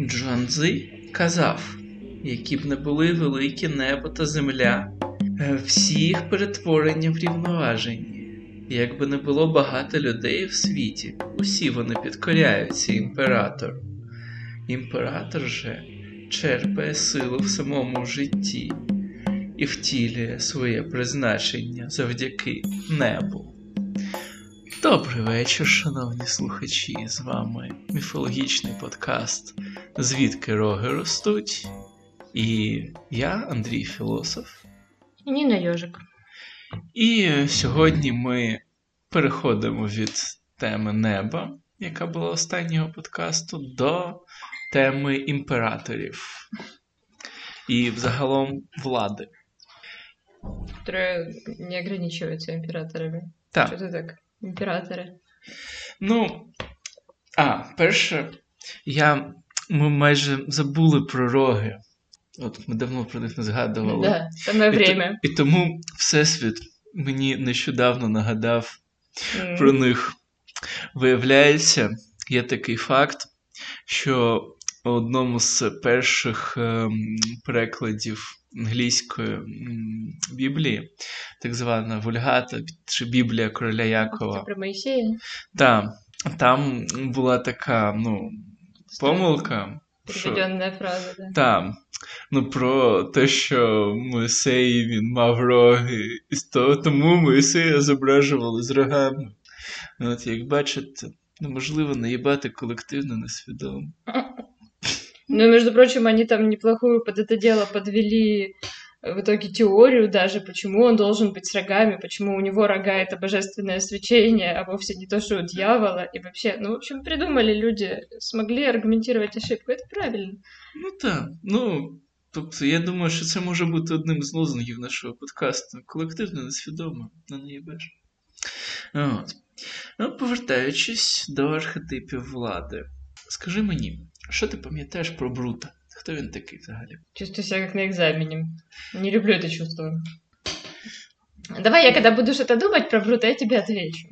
Джуанзи казав, які б не були великі небо та земля, е, всі їх перетворення врівноважені. Якби не було багато людей в світі, усі вони підкоряються імператору. Імператор же черпає силу в самому житті і втілює своє призначення завдяки небу. Добрий вечір, шановні слухачі. З вами міфологічний подкаст Звідки роги ростуть. І я, Андрій Філософ. І Ніна Йожик. І сьогодні ми переходимо від теми неба, яка була останнього подкасту, до теми імператорів і взагалом влади. Которые не ограничиваются императорами. Так. Что ты так? Императоры. Ну, а, перше, я, ми майже забули про роги. От ми давно про них не згадували. Да, самое І, время. і тому Всесвіт мені нещодавно нагадав М. про них. Виявляється, є такий факт, що у одному з перших ем, перекладів англійської Біблії, так звана Вульгата чи Біблія короля Якова, Это про Моисея. там, там була така ну, помилка. Переведенная фраза, да. там. Ну, про те, що Моїсей він мав роги, і тому Моїсея зображували з рогами. Ну, От як бачите, неможливо наїбати колективно несвідомо. Ну, между прочим, они там неплохую под это дело подвели э, в итоге теорию даже, почему он должен быть с рогами, почему у него рога — это божественное свечение, а вовсе не то, что у дьявола. И вообще, ну, в общем, придумали люди, смогли аргументировать ошибку. Это правильно. Ну так, ну. Тобто, я думаю, що це може бути одним з лозунгів нашого подкасту. Колективно несвідомо, на наїбеш. От. Ну, повертаючись до архетипів влади, скажи мені, що ти пам'ятаєш про Брута? Хто він такий взагалі? Чувствую себя как на экзамене. Не люблю это чувство. Давай я, когда буду что-то думать про Брута, я тебе отвечу.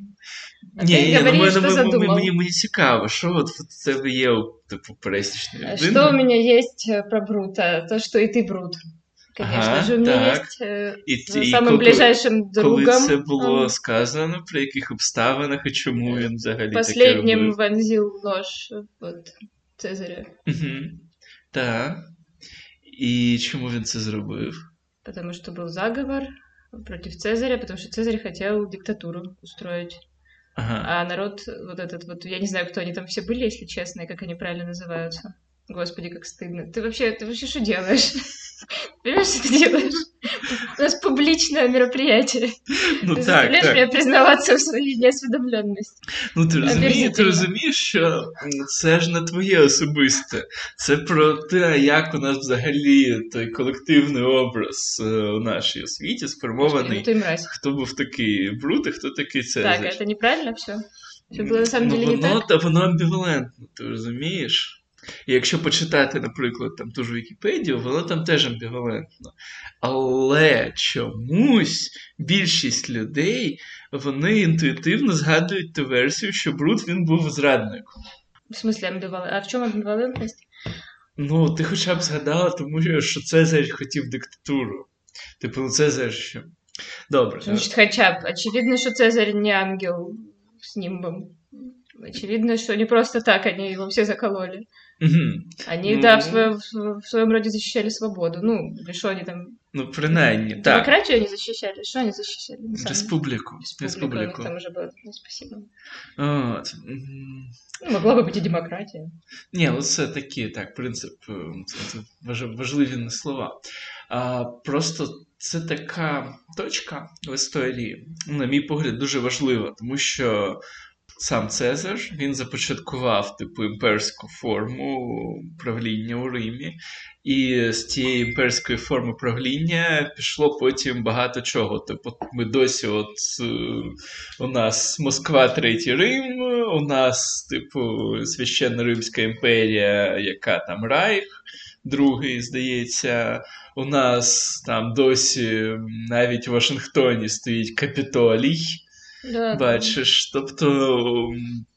А Ні, ты ні, ну, говори, мене- что мені, задумал. мені, мені цікаво, що от в тебе є у типу пересічної А людини? Что у меня есть э, про Брута? То, что и ты Брут. Конечно Ага, же, у меня так. есть э, І, с і самым коли- ближайшим другом. Коли це було он сказано, при яких обставинах і чому він взагалі последним таке робив? вонзил нож вот Цезаря. Угу. Так. І чому він це зробив? Потому что был заговор против Цезаря, потому что Цезарь хотел диктатуру устроить. Ага. А народ, вот этот вот, я не знаю, кто они там все были, если честно, и как они правильно называются. Господи, как стыдно. Ты вообще, ты вообще что делаешь? Понимаешь, что ты делаешь? У нас публичное мероприятие. Ну ты так, заставляешь так. меня признаваться в своей неосведомленности. Ну ти розумієш, ти Омерзительно. розумієш, що це ж не твоє особисте. Це про те, як у нас взагалі той колективний образ е, у нашій освіті Ну сформований. ты мразь. Хто був такий Брут, і хто такий Цезарь. Так, это неправильно все? Все было на самом ну, деле не воно, так? Та воно амбівалентно, ти розумієш? І якщо почитати, наприклад, там ту ж Вікіпедію, воно там теж амбівалентно. Але чомусь більшість людей вони інтуїтивно згадують ту версію, що Брут він був зрадником. В смысле амбивалентность? А в чем амбивалентность? Ну, ти хоча б згадала, тому що Цезарь хотів диктатуру. Типу, ну, Цезарь що. Добре. Что значит хотя бы? Очевидно, что Цезарь не ангел с нимбом. Очевидно, что не просто так они его все закололи. Угу. Они, Ну. да, в своем, в своем роде защищали свободу. Ну, или что они там... Ну, принаймні, так. Демократию они защищали? Что они защищали? на самом деле? Республіку. Республика, у них Республіку. там уже было. Ну, спасибо. От. м. Ну, могла бы быть и демократия. Ні, ну це такі, так, принцип, е, це, це важ- важливі не слова. А, просто це така точка в історії, на мій погляд, дуже важлива, тому що сам Цезар він започаткував типу імперську форму правління у Римі, і з цієї імперської форми правління пішло потім багато чого. Типу, ми досі, от е, у нас Москва, Третій Рим, у нас, типу, священна Римська імперія, яка там Райх, другий, здається. У нас там досі навіть в Вашингтоні стоїть Капітолій. Да, Бачиш, тобто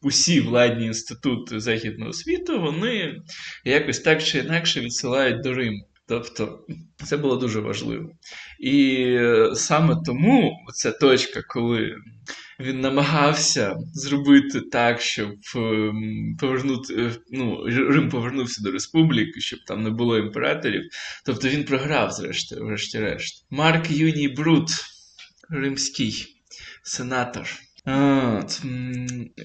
усі владні інститути західного світу вони якось так чи інакше відсилають до Риму. Тобто це було дуже важливо. І е, саме тому ця точка, коли він намагався зробити так, щоб ем, повернути е, ну, Рим повернувся до республіки, щоб там не було імператорів. Тобто він програв, зрештою, врешті-решт. Марк Юній Брут, римський сенатор. От,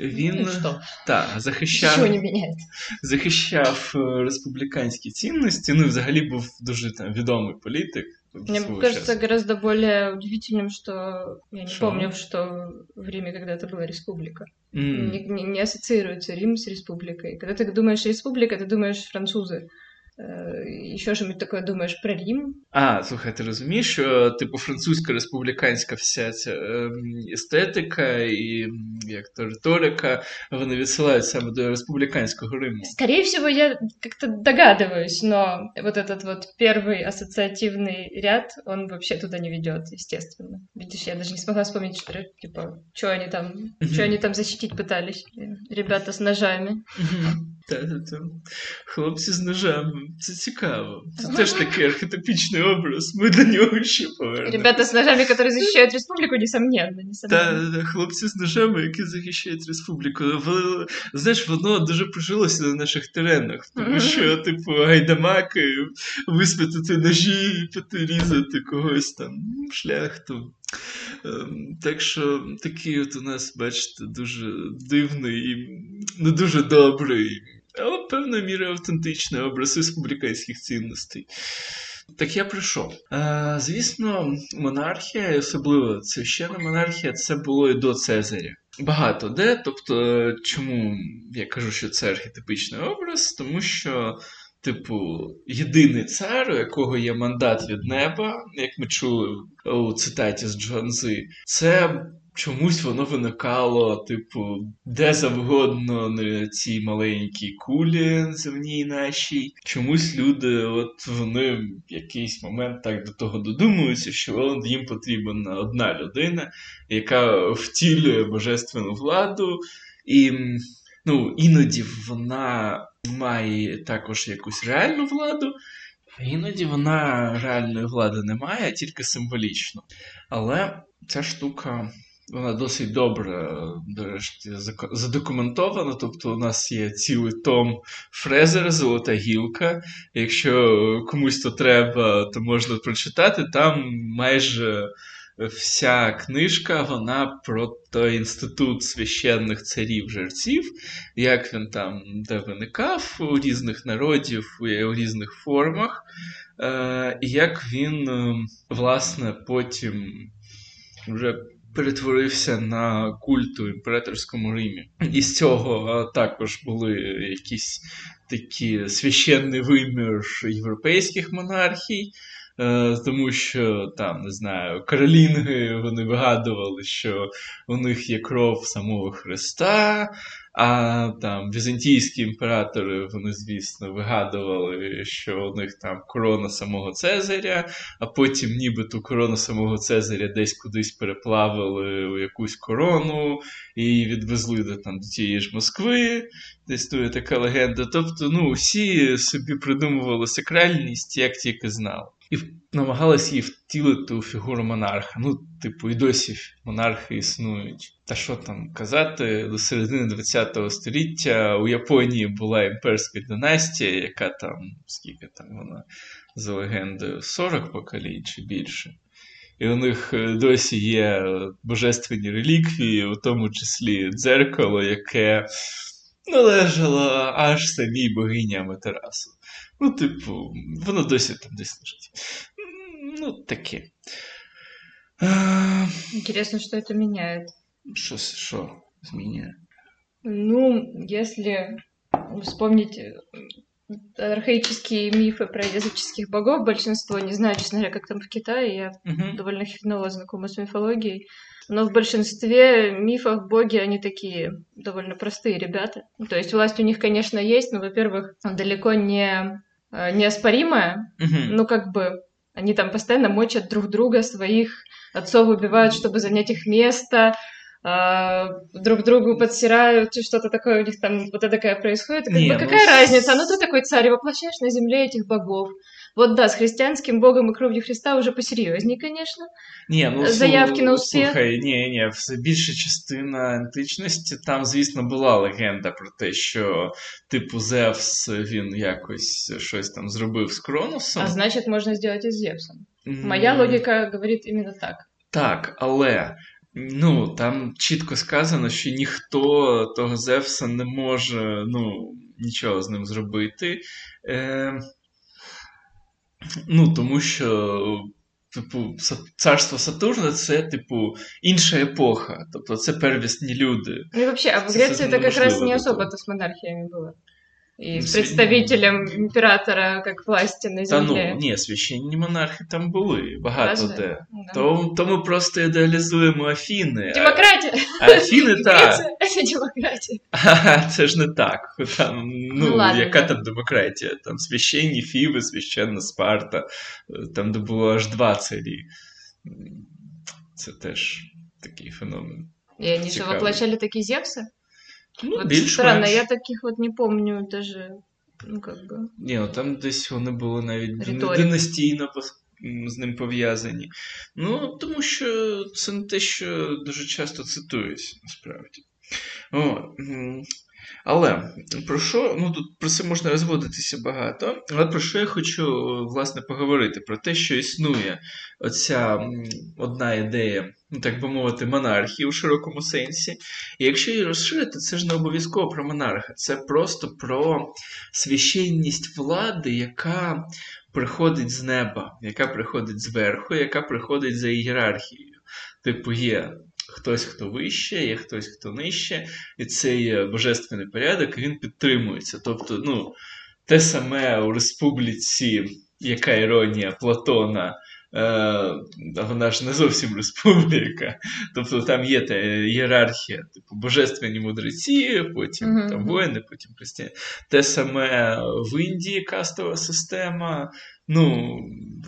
він Ну що? та, захищав Ничего не меняет. захищав е, республіканські цінності. Ну, і взагалі був дуже там відомий політик. Мне свого кажется часу. гораздо более удивительным, что я не Шо? помню, что в Риме когда-то была республика. М. Не, не- не ассоциируется Рим с республикой. Когда ты думаешь республика, ты думаешь французы. Еще что-нибудь такое думаешь про Рим. А, слухай, ти розумієш, що типу французька республіканська вся ця ем, естетика і м, як то риторика, вони відсилають саме до республіканського Риму. Скорее всего, я как-то догадываюсь, но вот этот вот первый ассоциативный ряд, он вообще туда не ведет, естественно. Видишь, я даже не смогла вспомнить, что, типа, что они там, что они там защитить пытались, э, ребята с ножами. Мгм. Та-та-та. Хлопці з ножами. Це цікаво. Це теж такий архетипічний образ. Ми до нього ще повернемося. Ребята с ножами, которые защищают республику, несомненно, несомненно. Та та, хлопці з ножами, які захищають республіку. В- Знаєш, воно дуже прижилося на наших теренах, тому що, типу, гайдамаки, висвітити ножі і потирізати когось там, шляхту. Ем, Так що такий от у нас, бачите, дуже дивний і не дуже добрий, але певною мірою автентичний образ республіканських цінностей. Так я прийшов. Е, звісно, монархія, особливо священна монархія, це було і до Цезаря. Багато де. Тобто, чому я кажу, що це архетипичний образ? Тому що, типу, єдиний цар, у якого є мандат від неба, як ми чули у цитаті з Джонзи, це. Чомусь воно виникало, типу, де завгодно на цій маленькій кулі земній нашій. Чомусь люди, от вони в якийсь момент так до того додумуються, що їм потрібна одна людина, яка втілює божественну владу, і ну, іноді вона має також якусь реальну владу, іноді вона реальної влади не має, тільки символічно. Але ця штука. Вона досить добре, нарешті, зако- задокументована. Тобто, у нас є цілий том Фрезера, Золота гілка. Якщо комусь то треба, то можна прочитати. Там майже вся книжка вона про той інститут священних царів жерців, як він там де виникав у різних народів, у різних формах, е, і як він, е, власне, потім вже перетворився на культ у імператорському Римі. І з цього е, також були якісь такі священний вимір європейських монархій. Е, тому що там, не знаю, каролінги вони вигадували, що у них є кров самого Христа, а там візантійські імператори, вони, звісно, вигадували, що у них там корона самого Цезаря, а потім нібито корону самого Цезаря десь кудись переплавили у якусь корону і відвезли до, там, до тієї ж Москви. Десь тут така легенда. Тобто, ну, всі собі придумували сакральність, як тільки знали. І намагалися її втілити у фігуру монарха. Ну, типу, і досі монархи існують. Та що там казати, до середини ХХ століття у Японії була імперська династія, яка там, скільки там вона за легендою, 40 поколінь чи більше. І у них е, досі є божественні реліквії, у тому числі дзеркало, яке належало аж самій богині Аматерасу. Ну, типу, воно досі там десь лежить. Ну, таке. Е, Интересно, что это меняет. Що, що змінює? Ну, если вспомнить э, архаические мифы про языческих богов, большинство, не знаю, честно говоря, как там в Китае, я Угу. довольно хреново знакома с мифологией, но в большинстве мифов боги, они такие довольно простые ребята. Ну, То есть власть у них, конечно, есть, но, во-первых, далеко не э, неоспоримая, Угу. ну, как бы, они там постоянно мочат друг друга, своих отцов убивают, чтобы занять их место, друг другу подсирают, и что-то такое у них там, вот это такая происходит. И как Не, бы ну, какая с- разница? Ну ты такой царь, воплощаешь на земле этих богов. Вот да, с христианским богом и кровью Христа уже посерьезнее, конечно. Ні, ну, Заявки слу- на успіх? Слухай, ні, ні, все більша частина античності, там, звісно, була легенда про те, що, типу, Зевс, він якось щось там зробив з Кроносом. А значит, можно сделать и с Зевсом. М, Моя логика говорит именно так. Так, але ну, там чітко сказано, що ніхто того Зевса не може ну, нічого з ним зробити. Е, ну, тому що, типу, Са- царство Сатурна це, типу, інша епоха. Тобто це первісні люди. Ну и вообще, а в С Греции этим это как раз неможливо не до особо-то с монархиями было. И Ну, с с- представителем императора как власти на Та земле. ну, ні, священні монархи там були, багато Разве? де. Да. То, то ми просто ідеалізуємо Афіни. а- Демократия! А Афіни так. Греция — это демократия. Ха-ха, це ж не так. Там, ну, Ну, ладно, яка да. там демократія? Там священні Фіви, священна Спарта, е, там, де було аж два царі. М, Це теж такий феномен. И они же Цікавый. воплощали такие Зевсы? Ну, більш странно, я таких от не пам'ятаю даже, ну как бы... Ні, ну там десь вони були навіть Риторики. Династійно з ним пов'язані. Ну, тому що це не те, що дуже часто цитується, насправді. О, але про що, ну тут про це можна розводитися багато, але про що я хочу власне поговорити? Про те, що існує оця одна ідея, ну так би мовити, монархії у широкому сенсі. І якщо її розширити, це ж не обов'язково про монарха, це просто про священність влади, яка приходить з неба, яка приходить зверху, яка приходить за ієрархією. Типу, є хтось, хто вище, є хтось, хто нижче, і цей божественний порядок він підтримується. Тобто, ну, те саме у республіці, яка іронія Платона. Е, вона ж не зовсім республіка. Тобто там є та ієрархія, типу божественні мудреці, потім Мгм, там воїни, потім християни. Те саме в Індії кастова система, ну,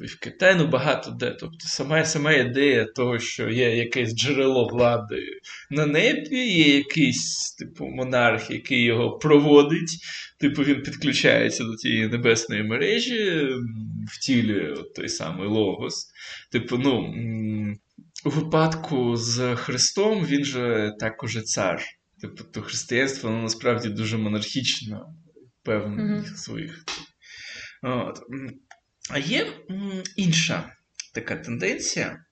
і в Китаї, ну багато де. Тобто сама, сама ідея того, що є якесь джерело влади на небі, є якийсь типу монарх, який його проводить. Типу, він підключається до тієї небесної мережі, втілює от той самий логос. Типу, ну, у випадку з Христом він же також цар. Типу, то християнство воно насправді дуже монархічно певних Мгм. своїх. От. А є інша така тенденція,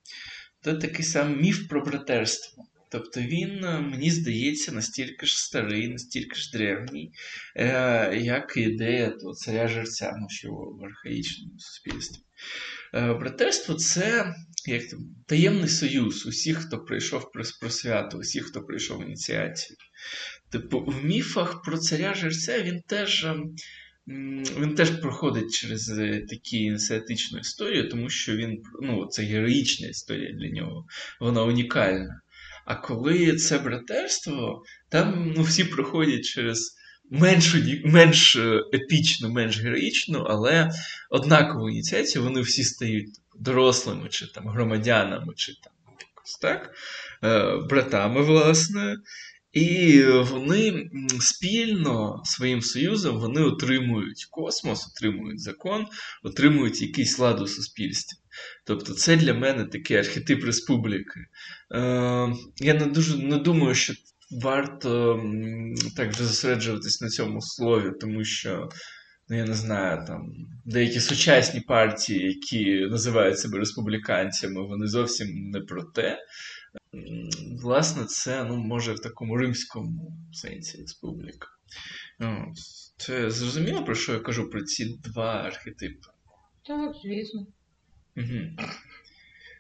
це такий сам міф про братерство. Тобто він, е, мені здається, настільки ж старий, настільки ж древній, е, як ідея того царя жерця, ну, що в архаїчному суспільстві. Е, братерство це як там, таємний союз усіх, хто прийшов про, свято, усіх, хто прийшов ініціацію. Типу, в міфах про царя жерця він теж. Він теж проходить через е, такі ініціатичну історію, тому що він ну, це героїчна історія для нього, вона унікальна. А коли це братерство, там ну, всі проходять через менш, менш е, епічну, менш героїчну, але однакову ініціацію, вони всі стають дорослими, чи там громадянами, чи там якось так, е, братами, власне. І вони спільно своїм союзом вони отримують космос, отримують закон, отримують якийсь лад у суспільстві. Тобто це для мене такий архетип республіки. Е, я не дуже не думаю, що варто так вже зосереджуватись на цьому слові, тому що. Ну, я не знаю, там деякі сучасні партії, які називають себе республіканцями, вони зовсім не про те. Власне, це ну, може в такому римському сенсі республіка. От. Це зрозуміло, про що я кажу про ці два архетипи. Так, звісно. Угу.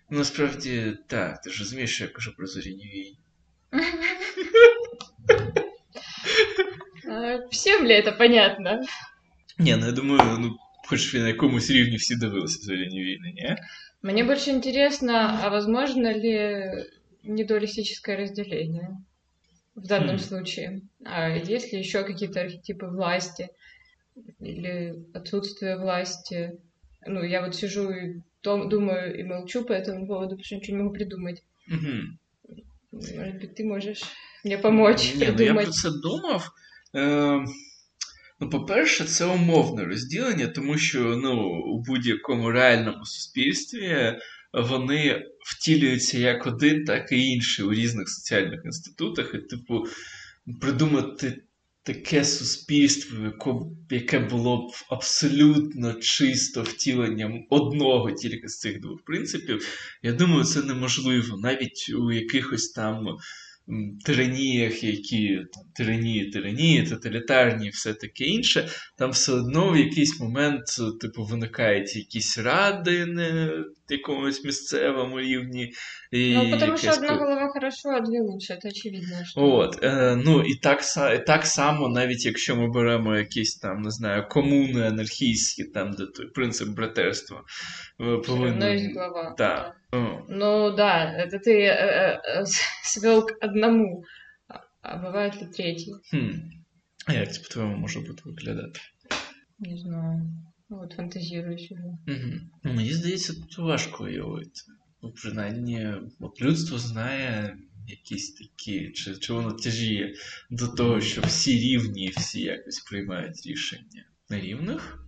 Насправді, так, ти ж розумієш, що я кажу про зоряні війни. А, Всем ли это понятно? Ні, ну я думаю, ну, хоч на якомусь рівні всі дивилися зоряні війни, ні? Мне больше интересно, а возможно ли недуалистическое разделение в данном Хм. случае? А есть ли еще какие-то архетипы власти или отсутствие власти? Ну, я вот сижу и дом- думаю и молчу по этому поводу, потому что ничего не могу придумать. Угу. Может быть, ты можешь мне помочь Ні, ну я придумать. про це думав. Е, ну, по-перше, це умовне розділення, тому що ну, у будь-якому реальному суспільстві вони втілюються як один, так і інший у різних соціальних інститутах. І, типу, придумати таке суспільство, яке було б абсолютно чисто втіленням одного тільки з цих двох принципів, я думаю, це неможливо. Навіть у якихось там тираніях, які там тиранії, тиранії, тоталітарні все таке інше, там все одно в якийсь момент, типу, виникають якісь ради на якомусь місцевому рівні. І Ну, что якесь одна голова хорошо, а две лучше, это очевидно. Что... От, е, ну і так, так само, навіть якщо ми беремо якісь там, не знаю, комуни анархійські, там, де той принцип братерства, е, повинен. есть глава. Да. О, Ну да, это ты э, э, э, свел к одному. А- А бывает ли третий? хм. А як це по-твоєму може бути виглядати? Не знаю. Ну, Вот фантазирую сижу. Угу. Мені здається, тут важко уявити. Ну, принаймні, от людство знає якісь такі, чи, чи воно тяжіє до того, що всі рівні і всі якось приймають рішення на рівних,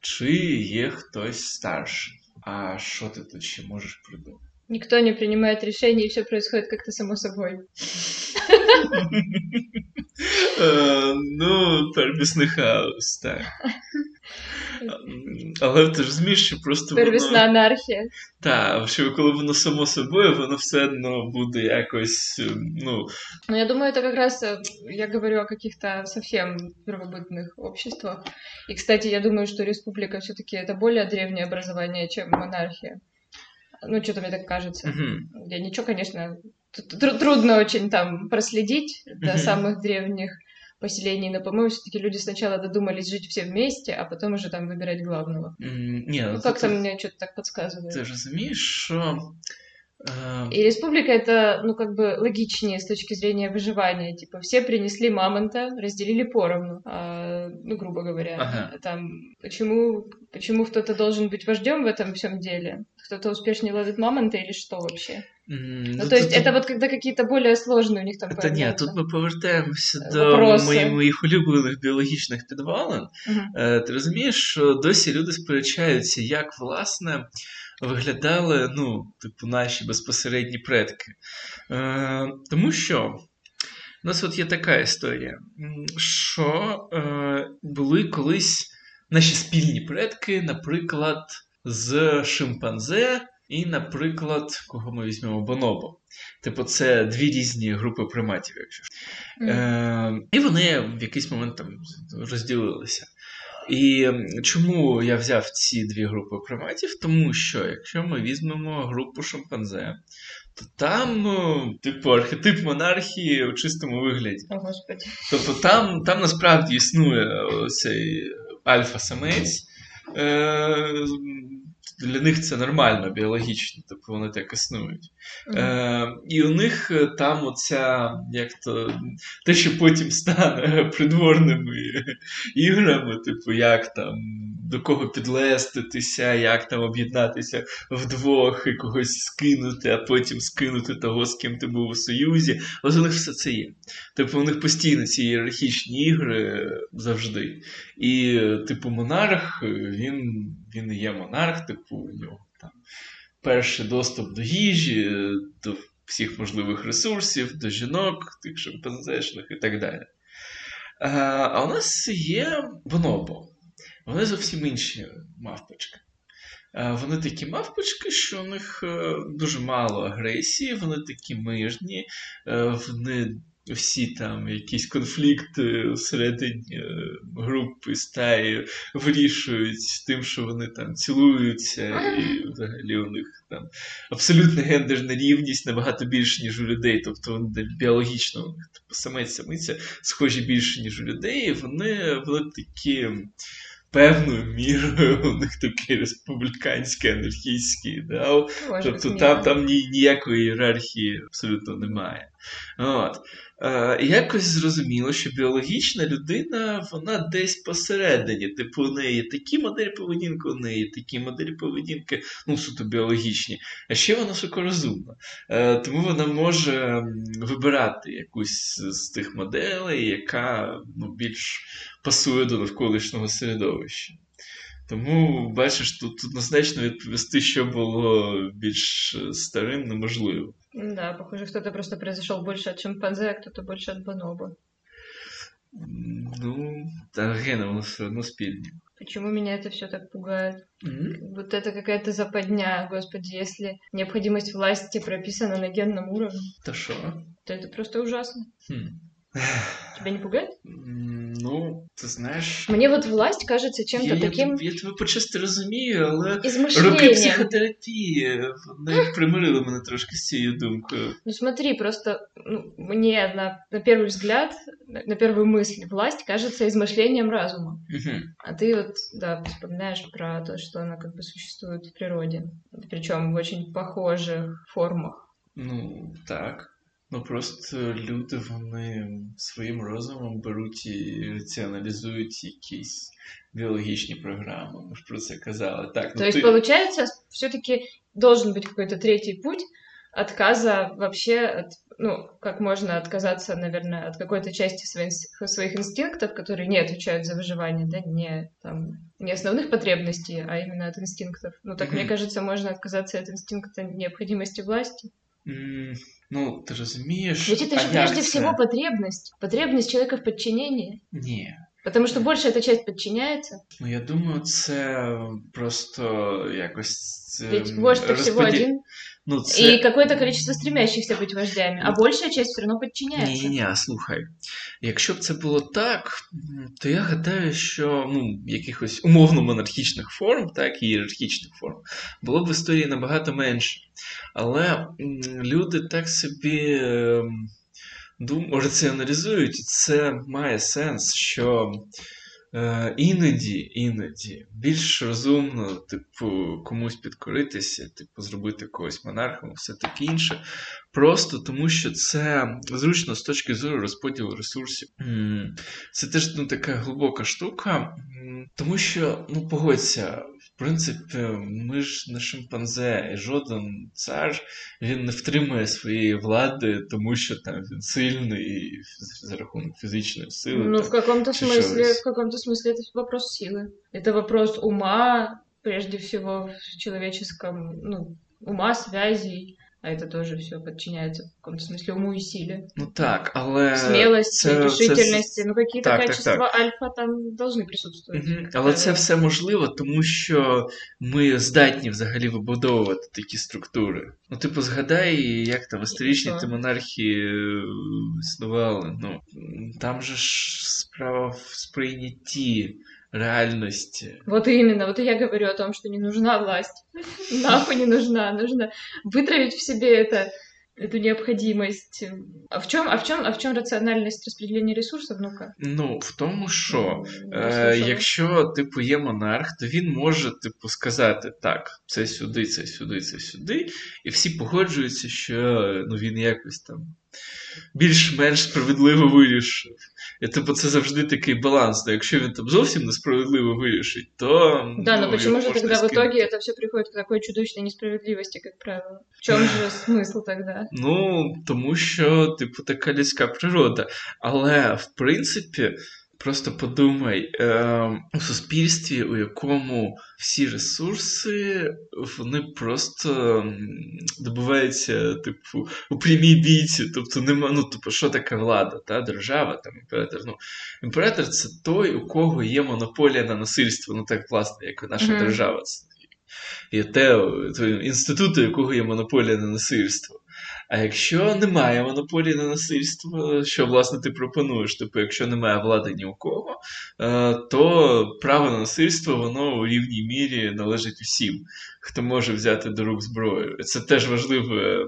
чи є хтось старший. А що ти тут ще можеш придумати? Никто не принимает решений, и все происходит как-то само собой. Е, Ну, первісний хаос, так. М, Але ти ж розумієш, що просто Первісна анархія. Так, що коли воно само собою, воно все одно буде якось, ем, ну, Но я думаю, это как раз э, я говорю о каких-то совсем первобытных обществах. И, кстати, я думаю, что республика все-таки это более древнее образование, чем монархия. Ну, что-то мне так кажется. мгм. Я ничего, конечно, т- тру- трудно очень там проследить до Мгм. самых древних поселений, но, по-моему, все-таки люди сначала додумались жить все вместе, а потом уже там выбирать главного. М, Ні, Ну, ну, как-то ти, мне что-то так подсказывает. ти ж розумієш, що. Е, И республика это, ну, как бы логичнее с точки зрения выживания. Типа, все принесли мамонта, разделили поровну, а, ну, грубо говоря. Ага. Там, почему, почему кто-то должен быть вождем в этом всем деле? Кто-то успешнее ловит мамонта или что вообще? м, Ну, ну, то есть тут- это вот когда какие-то более сложные у них там Та ні, появляются. тут ми повертаємося Е, до вопроси. моїх, моїх улюблених біологічних підвалин. Мгм. Е, Ти розумієш, що досі люди сперечаються, як власне Виглядали ну, типу, наші безпосередні предки. Е, Тому що у нас от є така історія, що е, були колись наші спільні предки, наприклад, з шимпанзе. І, наприклад, кого ми візьмемо бонобо. Типу, це дві різні групи приматів, якщо ж. Мгм. Е, і вони в якийсь момент там розділилися. І чому я взяв ці дві групи приматів? Тому що якщо ми візьмемо групу шимпанзе, то там, ну, типу, архетип монархії у чистому вигляді. О, Господи. Тобто там, там насправді існує цей альфа-самець. Е, для них це нормально, біологічно, тобто вони так існують. Мгм. Е, і у них е, там оця, як то, те, що потім стане придворними іграми, типу, як там до кого підлеститися, як там об'єднатися вдвох і когось скинути, а потім скинути того, з ким ти був у союзі. Ось у них все це є. Типу, у них постійно ці ієрархічні ігри завжди. І, е, типу, монарх, е, він, він і є монарх, типу, у нього там перший доступ до їжі, е, до всіх можливих ресурсів, до жінок, тих шимпанзешних і так далі. А, а у нас є бонобо. Вони зовсім інші мавпочки. Вони такі мавпочки, що у них е, дуже мало агресії, вони такі мижні, е, вони всі там якісь конфлікти всередині е, групи стаї вирішують тим, що вони там цілуються, і взагалі у них там абсолютна гендерна рівність набагато більше, ніж у людей. Тобто вони біологічно у них типу, самець самиця схожі більше, ніж у людей, і вони, вони такі. Певною мірою у них такий республіканський, анархійський ідеал. Боже, Тобто там, там ні, ніякої ієрархії абсолютно немає. От. Е, якось зрозуміло, що біологічна людина, вона десь посередині. Типу, у неї такі моделі поведінки, у неї такі моделі поведінки, ну, суто біологічні, а ще вона шокорозумна. Е, тому вона може вибирати якусь з тих моделей, яка ну, більш пасує до навколишнього середовища. Тому, бачиш, тут однозначно відповісти, що було більш старим, неможливо. Да, похоже, кто-то просто произошел больше от шимпанзе, а кто-то больше от бонобо. Ну, та гены у нас все равно спільні. Почему меня это все так пугает? М? Вот это какая-то западня, господи, если необходимость власти прописана на генном уровне, Та що? то это просто ужасно. Хм. Тебя не пугает? М, Ну, ти знаєш. Мне вот власть кажется чем-то Я, я, таким тебе- я тебе почасти розумію, але роки измышлением. психотерапії вони примирили мене трошки з цією думкою. Ну смотри, просто ну, мне на, на первый взгляд, на, на первую мысль, власть кажется измышлением разума. Угу. А ты вот, да, вспоминаешь про то, что она как бы существует в природе. Причем в очень похожих формах. Ну, так. Ну просто люди вони своїм розумом беруть і раціоналізують якісь біологічні програми. Ми ж про це казали. Так, ну то есть, ти... получается, все-таки должен быть какой-то третий путь отказа вообще от, ну, как можно отказаться, наверное, от какой-то части своих, своих инстинктов, которые не отвечают за выживание, да, не, там, не основных потребностей, а именно от инстинктов. Ну, так, мне Мгм. кажется, можно отказаться от инстинкта необходимости власти. М, Ну, ти розумієш. Ведь это а же як прежде це? всего потребность. Потребность человека в подчинении. Ні. Потому что больше эта часть подчиняется. Ну, я думаю, це просто якось. ем, Ведь вождь всего розподі- один. Ну, це... И какое-то количество стремящихся быть вождями. А большая часть все равно подчиняется. Ні, ні, слухай. Якщо б це було так, то я гадаю, що ну, якихось умовно монархічних форм, так, і ієрархічних форм, було б в історії набагато менше. Але люди так собі ем, раціоналізують, і це має сенс, що е, іноді, іноді більш розумно, типу, комусь підкоритися, типу, зробити когось монархом, все таке інше. Просто тому, що це зручно з точки зору розподілу ресурсів. Це теж ну, така глибока штука, тому що, ну, погодься, принципі, ми ж не шимпанзе, і жоден цар він не втримує своєї влади, тому що там він сильний і за рахунок фізичної сили. Ну, там. в каком-то Чи смысле, щось. в каком-то смысле это вопрос силы. Это вопрос ума, прежде всего, в человеческом, ну, ума, связей. А это тоже все подчиняется в каком-то смысле уму и силе. Ну так, але Смелости, це- решительности. Ну, какие-то Так, так, качества альфа там должны присутствовать. Мгм. Але це все можливо, тому що ми здатні взагалі вибудовувати такі структури. Ну, типу, згадай, як там історичні що? ті монархії е, існували. Ну, там же ж справа в сприйнятті реальності. Вот именно, вот и я говорю о том, что не нужна власть. Нахуй не нужна. Нужно вытравить в себе это, эту необходимость. А в чем, а в чем, а в чем рациональность распределения ресурсов? Ну-ка. Ну, в тому, що Не Е, слышала. якщо, типу, є монарх, то він може, типу, сказати так, це сюди, це сюди, це сюди, і всі погоджуються, що ну, він якось там більш-менш справедливо вирішив. І типу, це завжди такий баланс. То якщо він там зовсім несправедливо вирішить, то. Да, но ну, почему же тогда в итоге это все приходит к такой чудовищной несправедливости, как правило? В чем же смысл тогда? Ну, тому що, типу, така людська природа. Але, в принципі, просто подумай, е, у суспільстві, у якому всі ресурси, вони просто добуваються, типу, у прямій бійці. Тобто, нема, ну, типу, що таке влада, та? держава, там, імператор. Ну, імператор це той, у кого є монополія на насильство, ну так, власне, як і наша Мгм. держава. Це є те, той інститут, у якого є монополія на насильство. А якщо немає монополії на насильство, що власне ти пропонуєш? Типу, якщо немає влади ні у кого, е, то право на насильство воно у рівній мірі належить усім, хто може взяти до рук зброю. Це теж важливе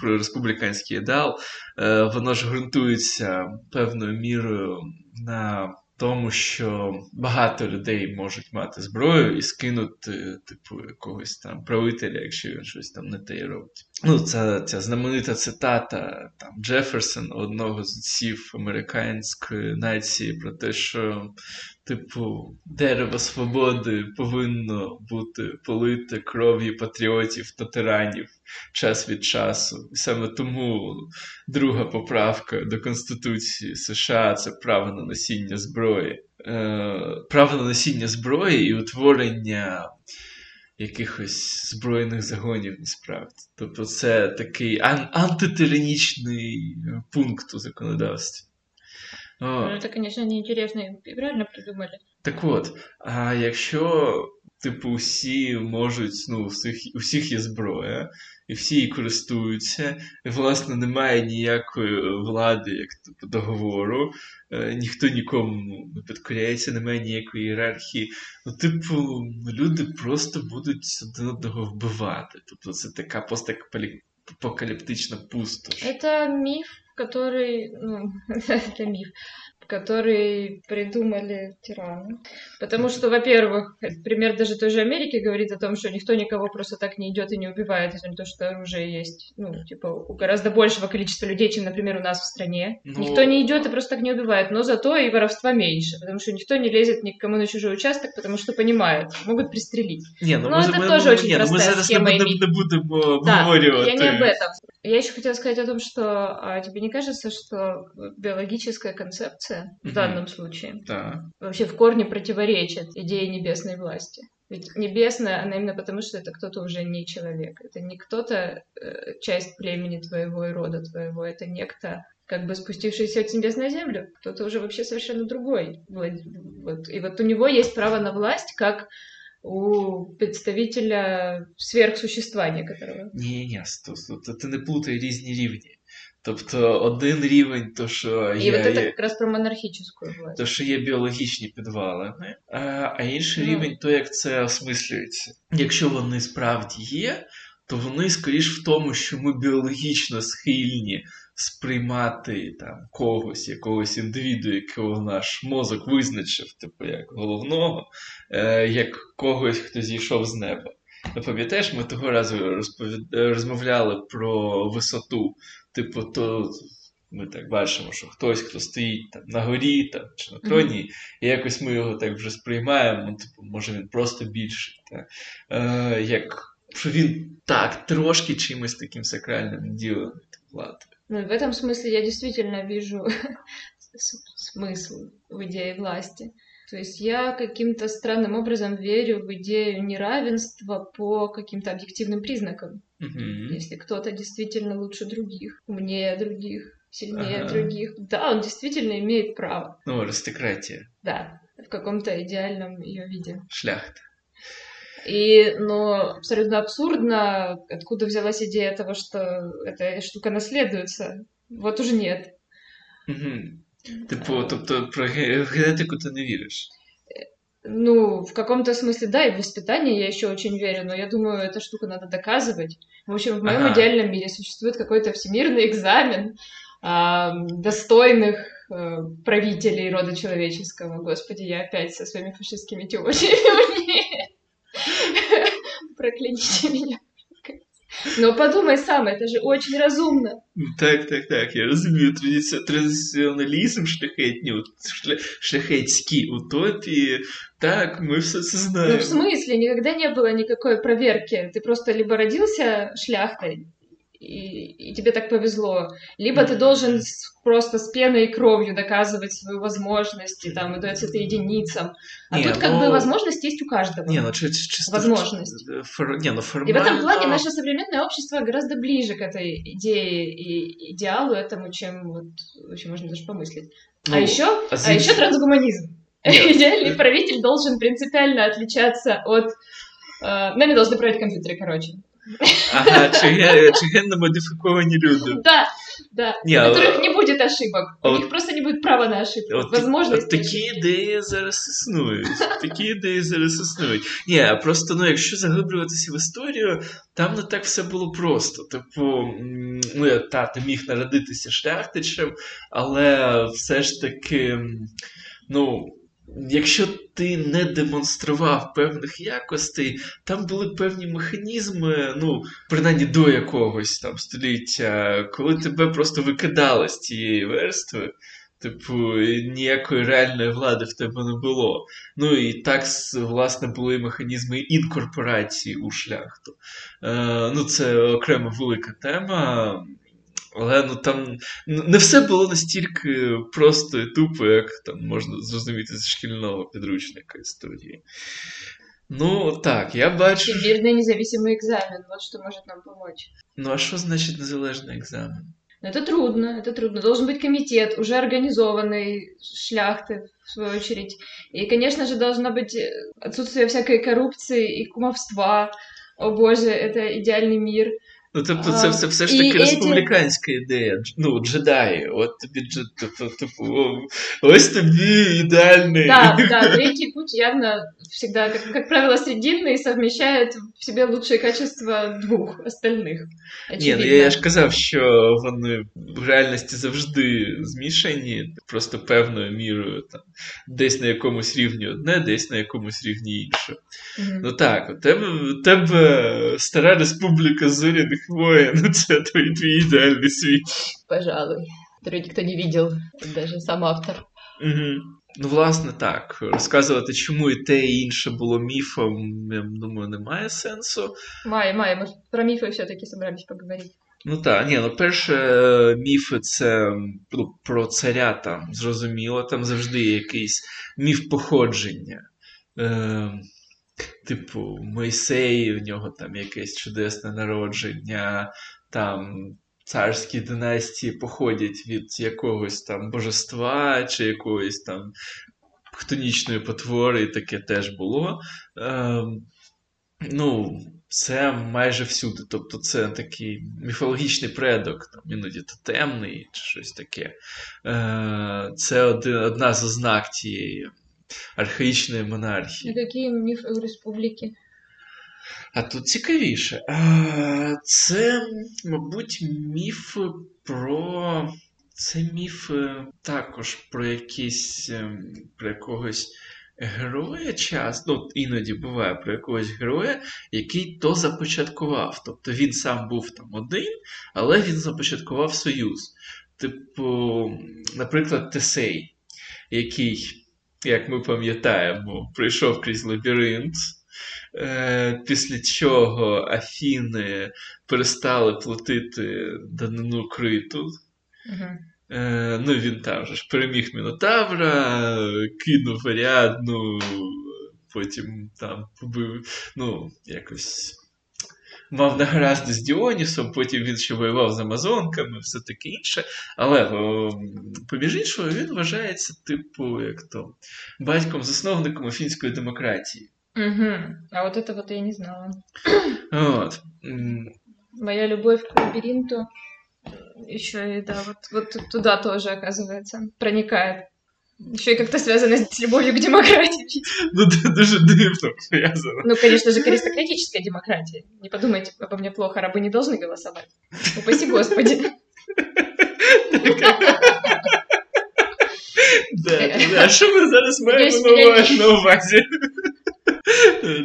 про республіканський ідеал. Е, Воно ж ґрунтується певною мірою на тому, що багато людей можуть мати зброю і скинути, типу, якогось там правителя, якщо він щось там не те робить. Ну, це ця знаменита цитата там Джеферсона, одного з отців американської нації, про те, що, типу, дерево свободи повинно бути полите кров'ю патріотів та тиранів час від часу. І саме тому друга поправка до Конституції США це право на носіння зброї. Е, Право на носіння зброї і утворення якихось збройних загонів насправді. Тобто це такий ан- антитиранічний пункт у законодавстві. О, Ну, это, конечно, неинтересно и правильно придумали. так от, а якщо, типу, всі можуть, ну, у всіх, у всіх є зброя, і всі її користуються, і, власне, немає ніякої влади, як типу, договору, е, ніхто нікому не підкоряється, немає ніякої ієрархії, ну, типу, люди просто будуть один одного вбивати. Тобто це така постапокаліптична пустош. Это миф, который, ну, это миф, который придумали тираны. Потому что, во-первых, пример даже той же Америки говорит о том, что никто никого просто так не идет и не убивает, если не то, что оружие есть, ну, типа, у гораздо большего количества людей, чем, например, у нас в стране. Ну- Никто не идет и просто так не убивает, но зато и воровства меньше, потому что никто не лезет никому на чужой участок, потому что понимает, могут пристрелить. Ні, Ну, ми, це ми, теж ми, очень ні, ну, ми простая зараз не схема будемо, іміть. не будемо Да, обговорювати. я не об этом. Я еще хотела сказать о том, что а, тебе не кажется, что биологическая концепция в Мгм. данном случае Так. вообще в корне противоречит идее небесной власти? Ведь небесная, она именно потому, что это кто-то уже не человек. Это не кто-то, э, часть племени твоего и рода твоего. Это некто, как бы спустившийся с небес на землю. Кто-то уже вообще совершенно другой. Вот, вот. И вот у него есть право на власть, как у представителя сверхсущества некоторого. Ні, ні, стоп, стоп, то ти не плутай різні рівні. Тобто один рівень, то що є, вот это є, как раз про монархическую власть. то, що є біологічні підвалини, а, а інший Ну. рівень то, як це осмислюється. Якщо вони справді є, то вони скоріш в тому, що ми біологічно схильні сприймати там когось, якогось індивіду, якого наш мозок визначив, типу як головного, е, як когось, хто зійшов з неба. Ну, пам'ятаєш, ми того разу розповід... е, розмовляли про висоту. Типу, то ми так бачимо, що хтось, хто стоїть там на горі там, чи на троні, і якось ми його так вже сприймаємо, ну, типу, може він просто більший. Та? Е, як що він так, трошки чимось таким сакральним ділом влади. Ну, в этом смысле я действительно вижу с- смысл в идее власти. То есть я каким-то странным образом верю в идею неравенства по каким-то объективным признакам. Угу. Если кто-то действительно лучше других, умнее других, сильнее Ага. других, да, он действительно имеет право. Ну, аристократія, Да, в каком-то идеальном ее виде. шляхта. И, но абсолютно абсурдно, откуда взялась идея того, что эта штука наследуется. Вот уже нет. Угу. Типу, тобто про генетику ти не віриш. Ну, в каком-то смысле, да, и в воспитание я еще очень верю, но я думаю, эту штуку надо доказывать. В общем, в моем Ага. идеальном мире существует какой-то всемирный экзамен а, достойных э, правителей рода человеческого. Господи, я опять со своими фашистскими теориями. Прокляните меня. Но подумай сам, это же очень разумно. Так, так, так, я розумію. Традиці... Традиціоналізм, шляхетні, от шля... шляхетські утопії. Так, ми все це Ну, знаємо. в смысле, никогда не было никакой проверки. Ты просто либо родился шляхтой, и, и тебе так повезло, либо ты Мгм. должен с- просто с пеной и кровью доказывать свои возможности, там, и дается это единицам. А Не, тут как ну- бы возможность есть у каждого. Ні, ну чи, чи, чисто Возможность. Фор... Ні, ну, И формально... в этом плане наше современное общество гораздо ближе к этой идее и идеалу этому, чем вот вообще можно даже помыслить. Ну, а еще, а з а еще іншого- трансгуманизм. Нет. Идеальный правитель должен принципиально отличаться от... э, нами должны править компьютеры, короче. Ага, чи, ге- чи генно модифіковані люди. Да, да. Не, у которых не будет ошибок. а у них просто не будет права на ошибку. От, такі- от такі ідеї зараз існують. Такі ідеї зараз існують. Ні, просто ну, якщо заглиблюватися в історію, там не так все було просто. Типу, ну, я тато міг народитися шляхтичем, але все ж таки. ну, якщо ти не демонстрував певних якостей, там були певні механізми, ну, принаймні до якогось там століття, коли тебе просто викидали з цієї верстви. Типу, ніякої реальної влади в тебе не було. Ну і так, власне, були механізми інкорпорації у шляхту. Е, Ну, це окрема велика тема. Але ну там не все було настільки просто і тупо, як там можна зрозуміти з шкільного підручника історії. Ну, так, я бачу. Всемирный независимый экзамен, вот что может нам помочь. Ну, а що значить незалежний екзамен? Это трудно, это трудно. Должен быть комитет, уже организованный шляхты, в свою очередь. И, конечно же, должно быть отсутствие всякой коррупции и кумовства. О боже, это идеальный мир. Ну, тобто, це все все ж таки республіканська ідея. Ну, джедаї. От тобі типу, ось тобі ідеальний. Да, да, третий путь явно всегда, как, как правило, срединный совмещает в себе лучшие качества двух остальных. Ні, ну я, я ж казав, що вони в реальності завжди змішані, просто певною мірою там, десь на якомусь рівні одне, десь на якомусь рівні інше. Mm-hmm. Ну так, у тебе, у тебе стара республіка зоряних воин, це твій, твій ідеальний світ. Пожалуй. Который никто не видел, даже сам автор. Угу. Ну, власне, так. Розказувати, чому і те, і інше було міфом, я думаю, немає сенсу. Має, має. Ми про міфи все-таки собрались поговорити. Ну так, ні, ну перше, міфи це ну, про царя там, зрозуміло, там завжди є якийсь міф походження. Е, Типу, Мойсей, в нього там якесь чудесне народження, там царські династії походять від якогось там божества чи якоїсь там хтонічної потвори, і таке теж було. Е, Ну, це майже всюди. Тобто це такий міфологічний предок, там, іноді тотемний чи щось таке. Е, Це один, одна з ознак тієї архаїчної монархії. А які міфи у республіки? А тут цікавіше. Це, мабуть, міф про. Це міфи також про якісь ем, про якогось героя час, ну, іноді буває про якогось героя, який то започаткував. Тобто він сам був там один, але він започаткував союз. Типу, наприклад, Тесей, який, як ми пам'ятаємо, прийшов крізь лабіринт. Е, після чого Афіни перестали платити данину криту. Uh-huh. Ну, він там же ж переміг Мінотавра, кинув Аріадну, потім там побив, ну, якось. Мав нагаразди з Діонісом, потім він ще воював з Амазонками, все таке інше. Але, поміж іншого, він вважається, типу, як то, батьком-засновником афінської демократії. Угу. А вот это вот я не знала. Вот. Моя любовь к лабиринту еще и, да, вот, вот туда тоже, оказывается, проникает. Еще и как-то связано с любовью к демократии. Ну, даже дивно связано. Ну, конечно же, к аристократической демократии. Не подумайте обо мне плохо, рабы не должны голосовать. Упаси Господи. Да, а що ми зараз маємо на увазі?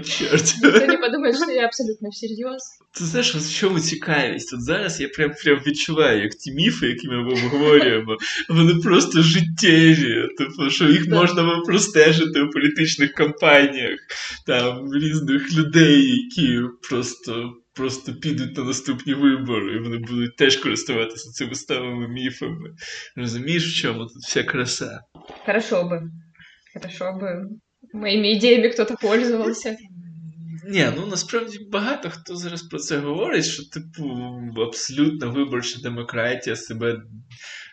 Чорт. Ніхто не подумає, що я абсолютно всерйоз. Ти знаєш, в чому цікавість? От зараз я прям прям відчуваю, як ті міфи, які ми обговорюємо, вони просто життєві. Тобто, що їх можна простежити у політичних кампаніях, там різних людей, які просто. Просто підуть на наступні вибори, і вони будуть теж користуватися цими старими міфами. Розумієш, в чому тут вся краса? Хорошо би. Хорошо би моїми ідеями хтось пользувався. Ні, ну насправді багато хто зараз про це говорить, що, типу, абсолютно виборча демократія себе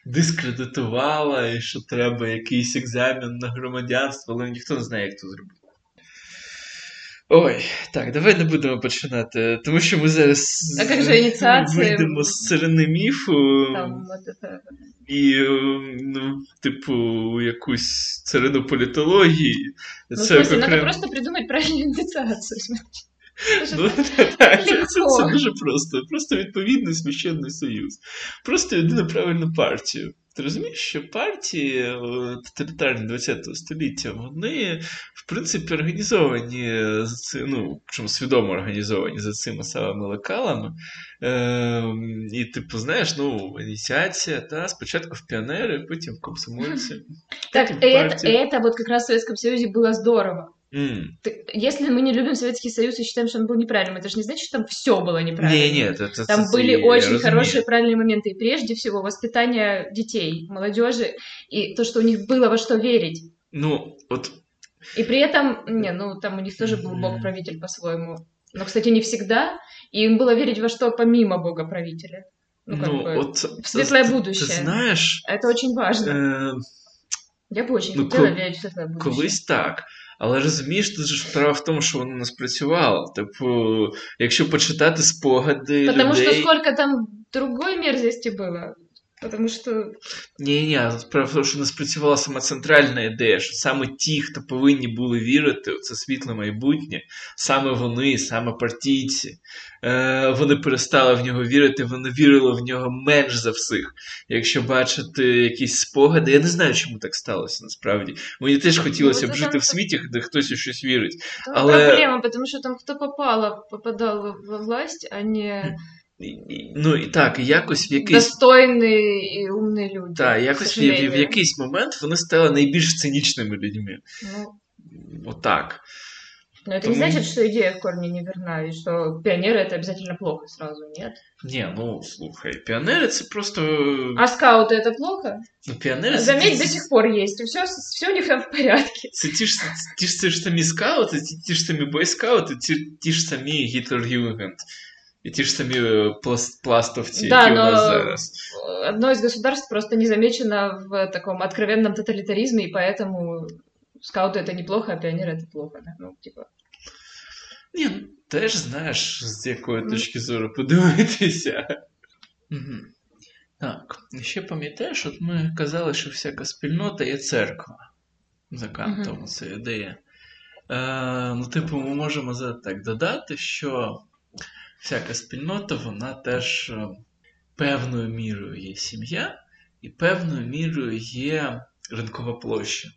дискредитувала, і що треба якийсь екзамен на громадянство, але ніхто не знає, як це зробити. Ой, так, давай не будемо починати, тому що ми зараз а як же ініціація? вийдемо з царини міфу Там, і, ну, типу, якусь царину політології. Ну, це слушай, окрем... надо просто придумати правильну ініціацію. Ну, так, це, це, це дуже просто. Просто відповідний священний союз. Просто єдина правильну партію. Ти розумієш, що партії е, тоталітарні ХХ століття, вони, в принципі, організовані за цим, ну, чому свідомо організовані за цими самими лекалами. Е, І, типу, знаєш, ну, ініціація, та, спочатку в піонери, потім в комсомольці. Так, потім в это, партію. это вот как раз в Советском Союзе было здорово. М. Ты- Если мы не любим Советский Союз и считаем, что он был неправильным, это же не значит, что там все было неправильно. Ні, ні, це, це, Там це, были я очень розумію. хорошие правильные моменты. И прежде всего воспитание детей, молодежи, и то, что у них было во что верить. Ну, от И при этом, не, ну там у них тоже был Мгм. бог-правитель по-своему. Но, кстати, не всегда. И им было верить во что помимо бога-правителя. Ну, как бы, от, в светлое ти- будущее. Ти знаєш, Это очень важно. е, Я бы очень ну, хотела кол- верить в светлое будущее. колись так. Але розумієш, тут же ж справа в тому, що воно не спрацювало. Типу, якщо почитати спогади Тому людей... що скільки там другої мерзості было. Потому что Ні, ні, справа в тому, що не спрацювала сама центральна ідея, що саме ті, хто повинні були вірити у це світле майбутнє, саме вони, саме партійці, е, вони перестали в нього вірити, вони вірили в нього менш за всіх. Якщо бачити якісь спогади, я не знаю, чому так сталося насправді. Мені теж хотілося Ну, б жити там в світі, де хтось у щось вірить. там Але- проблема, потому что там кто попало, попадал во- во власть, а не Ну і так, і якось в якийсь достойные и умные люди. Так, к якось в, в, в сожалению. якийсь момент вони стали найбільш цинічними людьми. Ну, Отак. но это Тому- не значит, что идея в корне не верна, и что пионеры это обязательно плохо сразу, нет? Ні, ну слухай, піонери це просто. А скауты это плохо? Ну, піонери це, Заметь, це, до сих пор есть, и все, все у них там в порядке. це ті ж ті ж, ті ж самі скаути, ті, ті ж самі бойскаути, ті, ті ж самі Гітлер-Югент. І ті ж самі е, пласт, пластовці, Да, які у нас но- зараз. Одно из государств просто не замечено в таком откровенном тоталитаризме, и поэтому скауты это неплохо, а пионеры это плохо. да. Ну, типа, Ні, ну, теж знаєш, з якої Ну. точки зору подивитися. Угу. Так, ще пам'ятаєш, от ми казали, що всяка спільнота є церква. За Кантом Мгм. це ідея. Е, ну, типу, ми можемо за- так додати, що всяка спільнота, вона теж е, певною мірою є сім'я, і певною мірою є ринкова площа.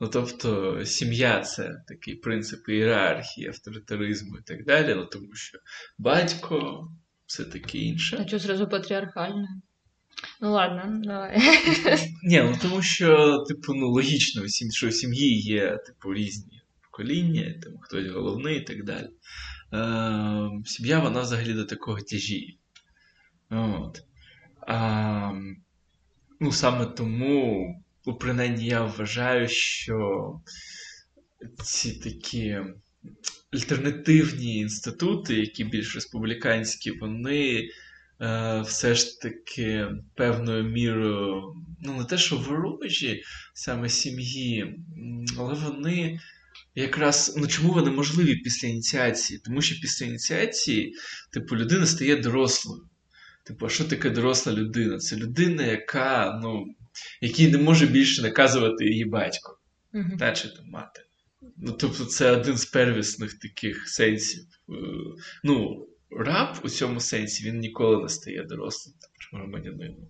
Ну, тобто, сім'я це такий принцип ієрархії, авторитаризму і так далі, ну тому що батько, все таке інше. а что сразу патриархально? Ну ладно, давай. Ні, ну тому що, типу, ну, логічно, що у сім'ї є, типу, різні покоління, там хтось головний і так далі. Е, сім'я, вона взагалі до такого тяжіє. От. А, ну, саме тому, ну, принаймні, я вважаю, що ці такі альтернативні інститути, які більш республіканські, вони е, все ж таки певною мірою, ну не те, що ворожі саме сім'ї, але вони якраз ну чому вони можливі після ініціації? Тому що після ініціації, типу, людина стає дорослою. Типу, а що таке доросла людина? Це людина, яка, ну, якій не може більше наказувати її батько Мгм. та чи там мати. Ну, тобто, це один з первісних таких сенсів. Е, Ну, раб у цьому сенсі він ніколи не стає дорослим громадянином.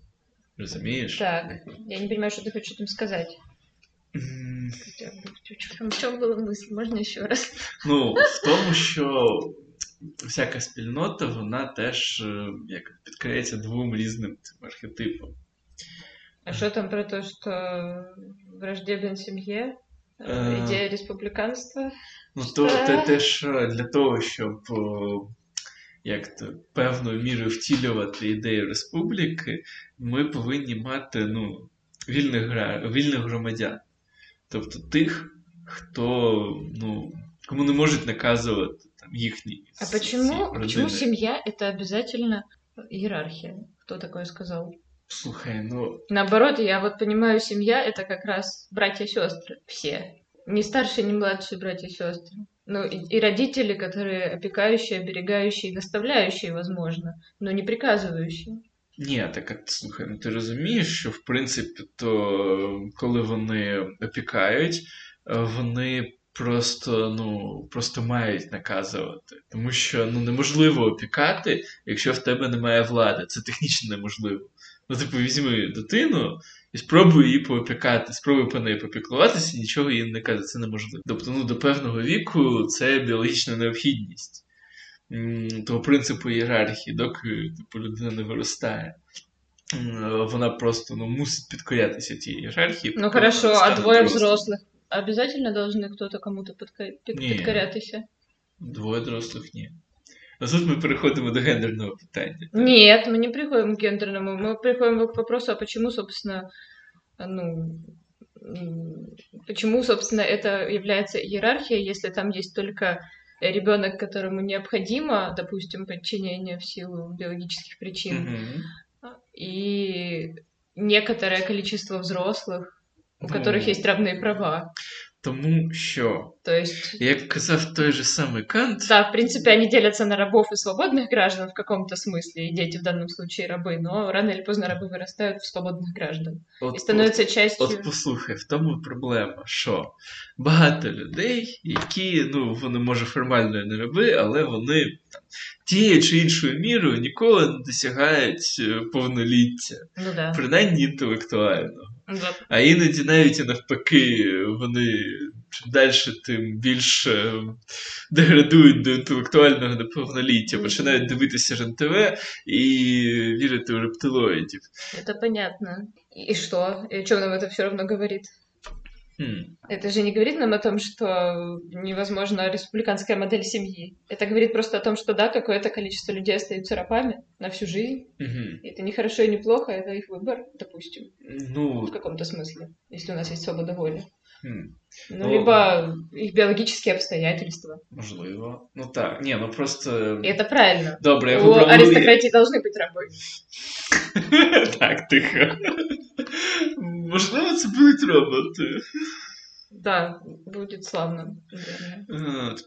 Розумієш? Так, я не понимаю, что ты хочешь этим сказать. М, Хотя бы, В чем была мысль? Можно еще раз? Ну, в тому, що всяка спільнота, вона теж е, як підкриється двом різним цим архетипам. А что там про то, что враждебен семье? Э, Э, Идея республиканства? Ну, то, Що? те, теж е, для того, щоб о, як то, певною мірою втілювати ідею республіки, ми повинні мати ну, вільних, гра... вільних громадян. Тобто тих, хто ну, кому не можуть наказувати там, їхні. А ці почему, почему родини. семья это обязательно иерархия? Кто такое сказал? Слухай, ну Наоборот, я вот понимаю, семья это как раз братья и сестры все. Не старшие, не младшие братья и сестры. Ну и, и родители, которые опекающие, оберегающие, и наставляющие, возможно, но не приказывающие. Ні, так слухай, ну ти розумієш, що в принципі, то коли вони опікають, е, вони просто ну, просто мають наказувати. Тому що ну, неможливо опікати, якщо в тебе немає влади. Це технічно неможливо. Ну, типу, візьми дитину і спробуй її поопікати, спробуй по неї попіклуватися, нічого їй не каже, це неможливо. Тобто, ну, до певного віку це біологічна необхідність того принципу ієрархії, доки типу, людина не виростає. Вона просто ну, мусить підкорятися тій ієрархії. Ну хорошо, а двоє взрослих обязательно должны кто-то кому-то підкорятися? Двоє дорослих ні. А тут ми переходимо до гендерного питання. Нет, мы не приходим к гендерному. Мы приходим к вопросу, а почему, собственно, ну, почему, собственно, это является иерархией, если там есть только ребенок, которому необходимо, допустим, подчинение в силу биологических причин, mm-hmm. и некоторое количество взрослых, у которых есть равные права. Тому що, То есть... як казав той же самый Кант... Да, в принципе, они делятся на рабов и свободных граждан в каком-то смысле, и дети в данном случае рабы, но рано или поздно рабы вырастают в свободных граждан. От, і становляться от, частью... От послухай, в тому проблема, що багато людей, які, ну, вони, може, формально не раби, але вони там, тією чи іншою мірою ніколи не досягають е, повноліття. Ну, да. Принаймні інтелектуально. А іноді навіть і навпаки, вони чим далі, тим більше деградують до інтелектуального неповноліття, починають дивитися РНТВ і вірити у рептилоїдів. Це понятно. І що? І чому нам це все одно говорить? Хм. Это же не говорит нам о том, что невозможна республиканская модель семьи. Это говорит просто о том, что да, какое-то количество людей остаются рабами на всю жизнь. Угу. Это не хорошо и не плохо, это их выбор, допустим. Ну... В каком-то смысле, если у нас есть свобода воли. Хм. Ну, ну, либо их биологические обстоятельства. Можливо. Ну так, ні, ну просто. І це правильно. Добре, я У вибрав... аристократії должны бути раби. так, тихо. Можливо, це будуть роботи. Да, буде славно.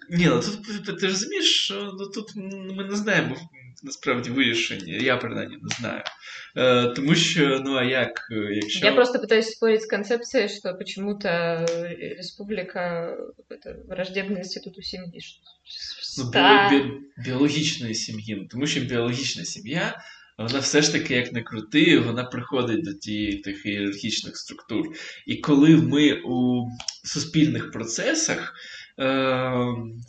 Ні, ну тут ти розумієш, що ну, тут ми не знаємо насправді вирішення. Я принаймні не знаю. Е, Тому що, ну а як, якщо. Я просто пытаюсь спорить с концепцией, что почему-то республика это враждебный інституту сім'ї. Ну, бі- бі- біологічної сім'ї. Тому що біологічна сім'я вона все ж таки, як не крути, вона приходить до тієї тих ієрархічних структур. І коли ми у суспільних процесах, е,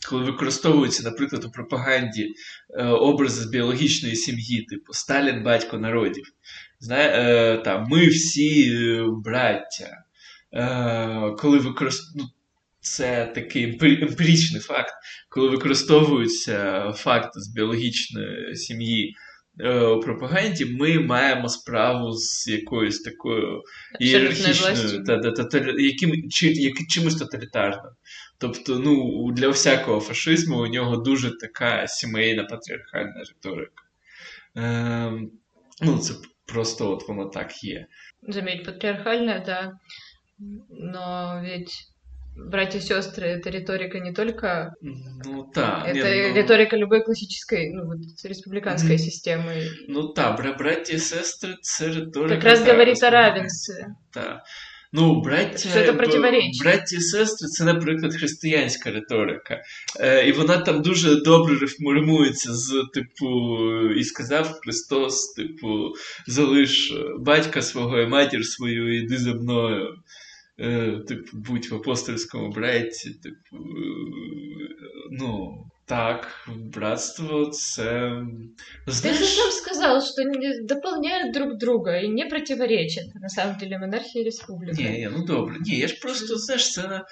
коли використовуються, наприклад, у пропаганді е, образи з біологічної сім'ї, типу Сталін, батько народів, знає, е, там, ми всі браття, коли використовують. Ну, це такий емпіричний факт, коли використовуються факти з біологічної сім'ї у пропаганді ми маємо справу з якоюсь такою ієрархічною та, та, та, та, яким, чи, як, чимось тоталітарним. Тобто, ну, для всякого фашизму у нього дуже така сімейна патріархальна риторика. Е, ну, Це просто от воно так є. Заметь, патріархальна, да. Но ведь братья и сестры это риторика не только. Ну да. Это не, ну... риторика любой классической, ну вот республиканской mm. системы. Ну да, братья и сестры це риторика. Как раз говорит о равенстве. Так. Ну, браття, це браті і сестри це, наприклад, християнська риторика. Е, І вона там дуже добре римується з, типу, і сказав Христос, типу, залиш батька свого і матір свою, іди за мною. Е, типу, будь в апостольському браті, типу, е, ну, так, братство це. Знаешь... Ты же сам сказал, что не дополняют друг друга и не противоречат, на самом деле, монархия и республика. Ні, ні, ну добре. Ні, я ж просто, знаєш, це на,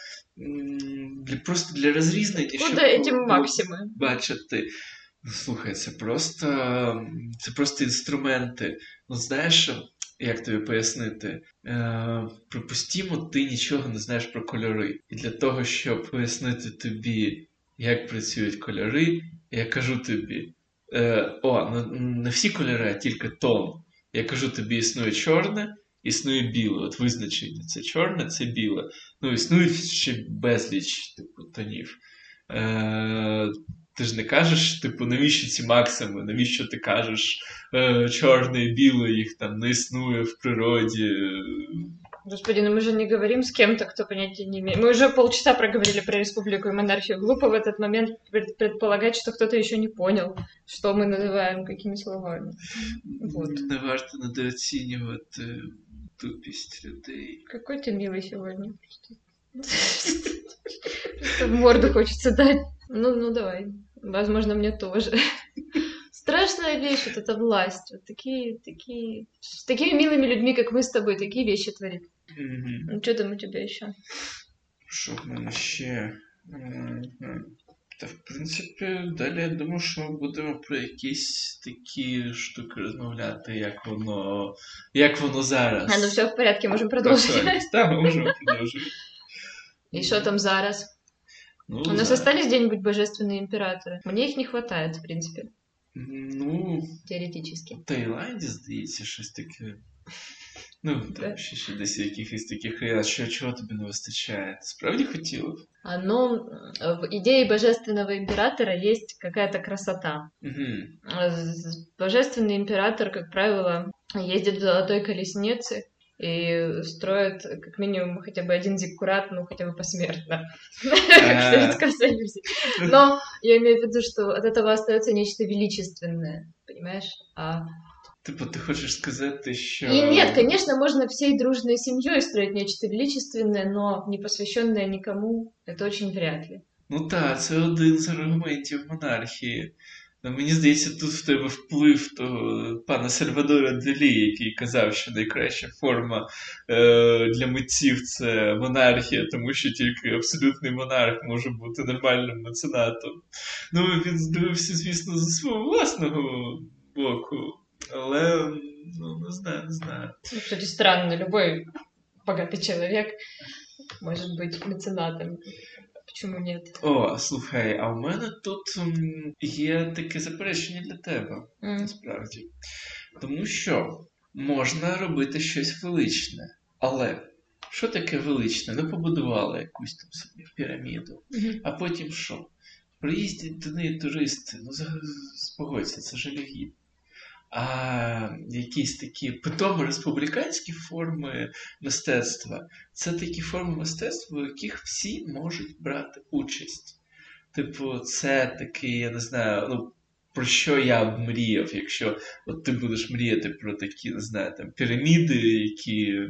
для, просто для розрізнення, Куда эти максими? бачити. Слухай, це просто, це просто інструменти. Ну, знаєш, як тобі пояснити? Е, Припустімо, ти нічого не знаєш про кольори. І для того, щоб пояснити тобі, як працюють кольори, я кажу тобі: е, о, не, всі кольори, а тільки тон. Я кажу тобі, існує чорне, існує біле. От визначення це чорне, це біле. Ну, існують ще безліч типу, тонів. Е, ти ж не кажеш, типу, навіщо ці максими, навіщо ти кажеш е, чорне і біле, їх там не існує в природі. Господи, ну мы же не говорим с кем-то, кто понятия не имеет. Мы уже полчаса проговорили про республику и монархию. Глупо в этот момент пред- предполагать, что кто-то еще не понял, что мы называем какими словами. Вот. Не варто недооцінювати тупість людей. Какой ты милый сегодня. Просто в морду хочется дать. Ну, ну давай. Возможно, мне тоже. Страшная вещь вот эта власть. Вот такие, такие... С такими милыми людьми, как мы с тобой, такие вещи творит. Мгм. Ну, что там у тебя еще? Що в мене ще? Мгм. Та, в принципі, далі я думаю, що ми будемо про якісь такі штуки розмовляти, як воно, як воно зараз. А, ну все в порядке, можем продолжить. Актуальність. Так, ми можемо продовжити. И что там зараз? Ну, У нас зараз. остались где-нибудь божественные императоры? Мне их не хватает, в принципе, Ну, теоретически. в Таїланді, здається, щось таке. Ну, Да. там ще, ще десь якихось таких країн. Що, чого тобі не вистачає? Ти справді хотіла б? Оно э, в идее божественного императора есть какая-то красота. Угу. З- Божественный император, как правило, ездит в золотой колеснице и строит как минимум хотя бы один зиккурат, ну хотя бы посмертно, как в Советском Союзе. Но я имею в виду, что от этого остается нечто величественное, понимаешь? А... Типу, ти хочеш сказати, що. И нет, конечно, можно всей дружной семьей строить нечто величественное, но не посвященное никому, это очень вряд ли. Ну так, це один з аргументів монархії. Ну, мені здається, тут в тебе вплив того пана Сальвадора Делі, який казав, що найкраща форма е, для митців це монархія, тому що тільки абсолютний монарх може бути нормальним меценатом. Ну, він здивився, звісно, за свого власного боку, але ну, не знаю, не знаю. Ну, Кстати, странно, любой богатый человек может быть меценатом. Почему нет? О, слухай, а в мене тут є таке заперечення для тебе. М. насправді. Тому що можна робити щось величне. Але що таке величне? Ну, побудували якусь там собі піраміду. Мгм. А потім що? Приїздять до неї туристи, ну спогодься, це жалюгідно. А якісь такі питомо республіканські форми мистецтва це такі форми мистецтва, в яких всі можуть брати участь. Типу, це такий, я не знаю, ну, про що я б мріяв, якщо от ти будеш мріяти про такі, не знаю, там піраміди, які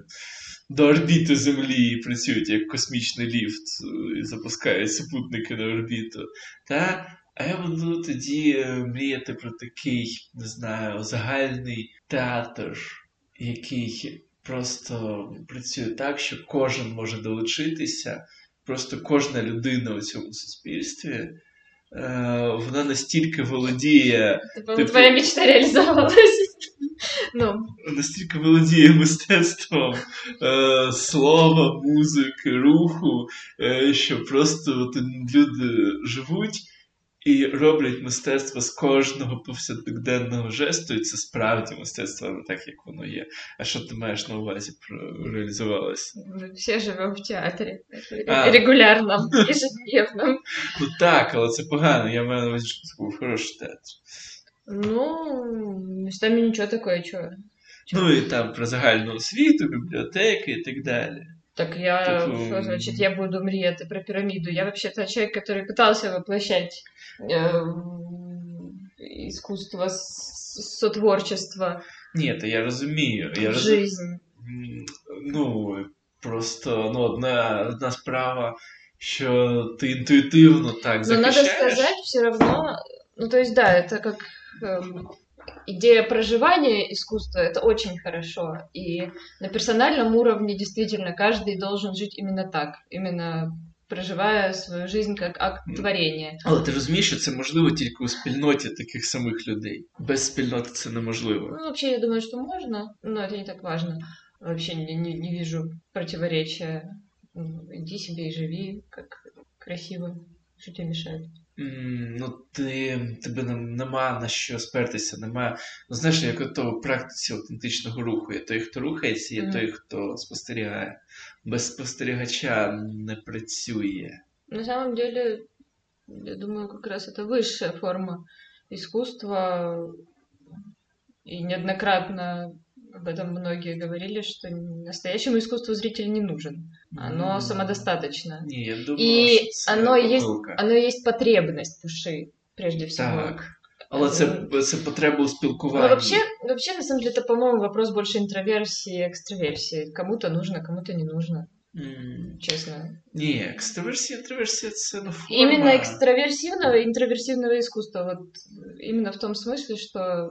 до орбіти Землі працюють як космічний ліфт е, і запускають супутники на орбіту. Та? А я буду тоді е, мріяти про такий, не знаю, загальний театр, який просто працює так, що кожен може долучитися. Просто кожна людина у цьому суспільстві, е, вона настільки володіє Типа, Ты твоя мечта реализовалась. Ну, настільки володіє мистецтвом е, слова, музики, руху, е, що просто от люди живуть і роблять мистецтво з кожного повсякденного жесту, і це справді мистецтво, не так як воно є. А що ти маєш на увазі про реалізувалося? мы все живем в театре. А. Регулярном, ежедневном. Ну так, але це погано. Я маю на увазі, що це був хороший театр. Ну, местами ничего такое, чё. Ну і там про загальну освіту, бібліотеки і так далі. Так я, Типа, что значит, я буду мріяти про пирамиду? Я вообще-то человек, который пытался воплощать эм, искусство, с- сотворчество Ні, то я розумію. Я в роз... жизнь. М, Ну, просто ну, одна, одна справа, що ти інтуїтивно так Но надо захищаєш. сказать, все равно, ну то есть да, это как эм, идея проживания искусства, это очень хорошо. И на персональном уровне действительно каждый должен жить именно так, именно проживая свою жизнь как акт Мгм. творения. Але ти розумієш, що це можливо тільки у спільноті таких самих людей. Без спільноти це неможливо. Ну, вообще, я думаю, что можно, но это не так важно. Вообще не, не, не вижу противоречия. Ну, Иди себе и живи, как красиво. Что тебе мешает? М, Ну, ти, тебе нем- нема на що спертися, нема. Ну, знаєш, як ото в практиці аутентичного руху. Є той, хто рухається, є Мгм. той, хто спостерігає. Без спостерігача не працює. На самом деле, я думаю, как раз это высшая форма искусства. И неоднократно об этом многие говорили, что настоящему искусству зритель не нужен. Оно М. самодостаточно. Ні, я думаю, І що це оно є- помилка. Оно есть потребность души, прежде всего. Так. Але це, це потреба у спілкуванні. Ну, вообще, вообще, на самом деле, это, по-моему, вопрос больше интроверсии и экстраверсии. Кому-то нужно, кому-то не нужно, М, честно. Ні, екстраверсія, інтроверсія це ну, форма. Именно экстраверсивного и интроверсивного искусства. Вот именно в том смысле, что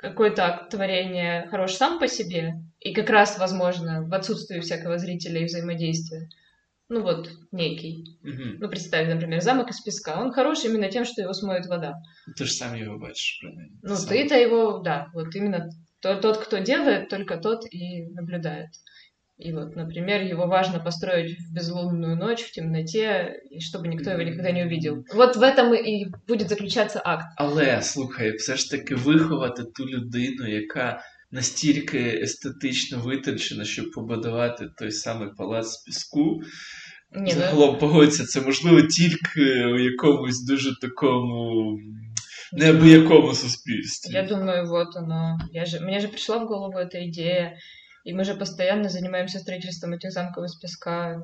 какой-то акт творения хорош сам по себе, и как раз, возможно, в отсутствии всякого зрителя и взаимодействия. Ну вот, некий. Мгм. Ну, представь, например, замок из песка. Он хорош именно тем, что его смоет вода. Ти ж сам його бачиш, принаймні. Ну, Сам. ты-то его, да, вот именно то- тот, кто делает, только тот и наблюдает. И вот, например, его важно построить в безлунную ночь, в темноте, и чтобы никто его никогда не увидел. Вот в этом и будет заключаться акт. Але слухай, все ж таки виховати ту людину, яка настільки естетично витончена, щоб побудувати той самий палац з піску. Не, ну, Загалом погодься, це можливо тільки у якомусь дуже такому неабиякому суспільстві. я думаю, вот оно. Я же, мне же пришла в голову эта идея, и мы же постоянно занимаемся строительством этих замков из песка.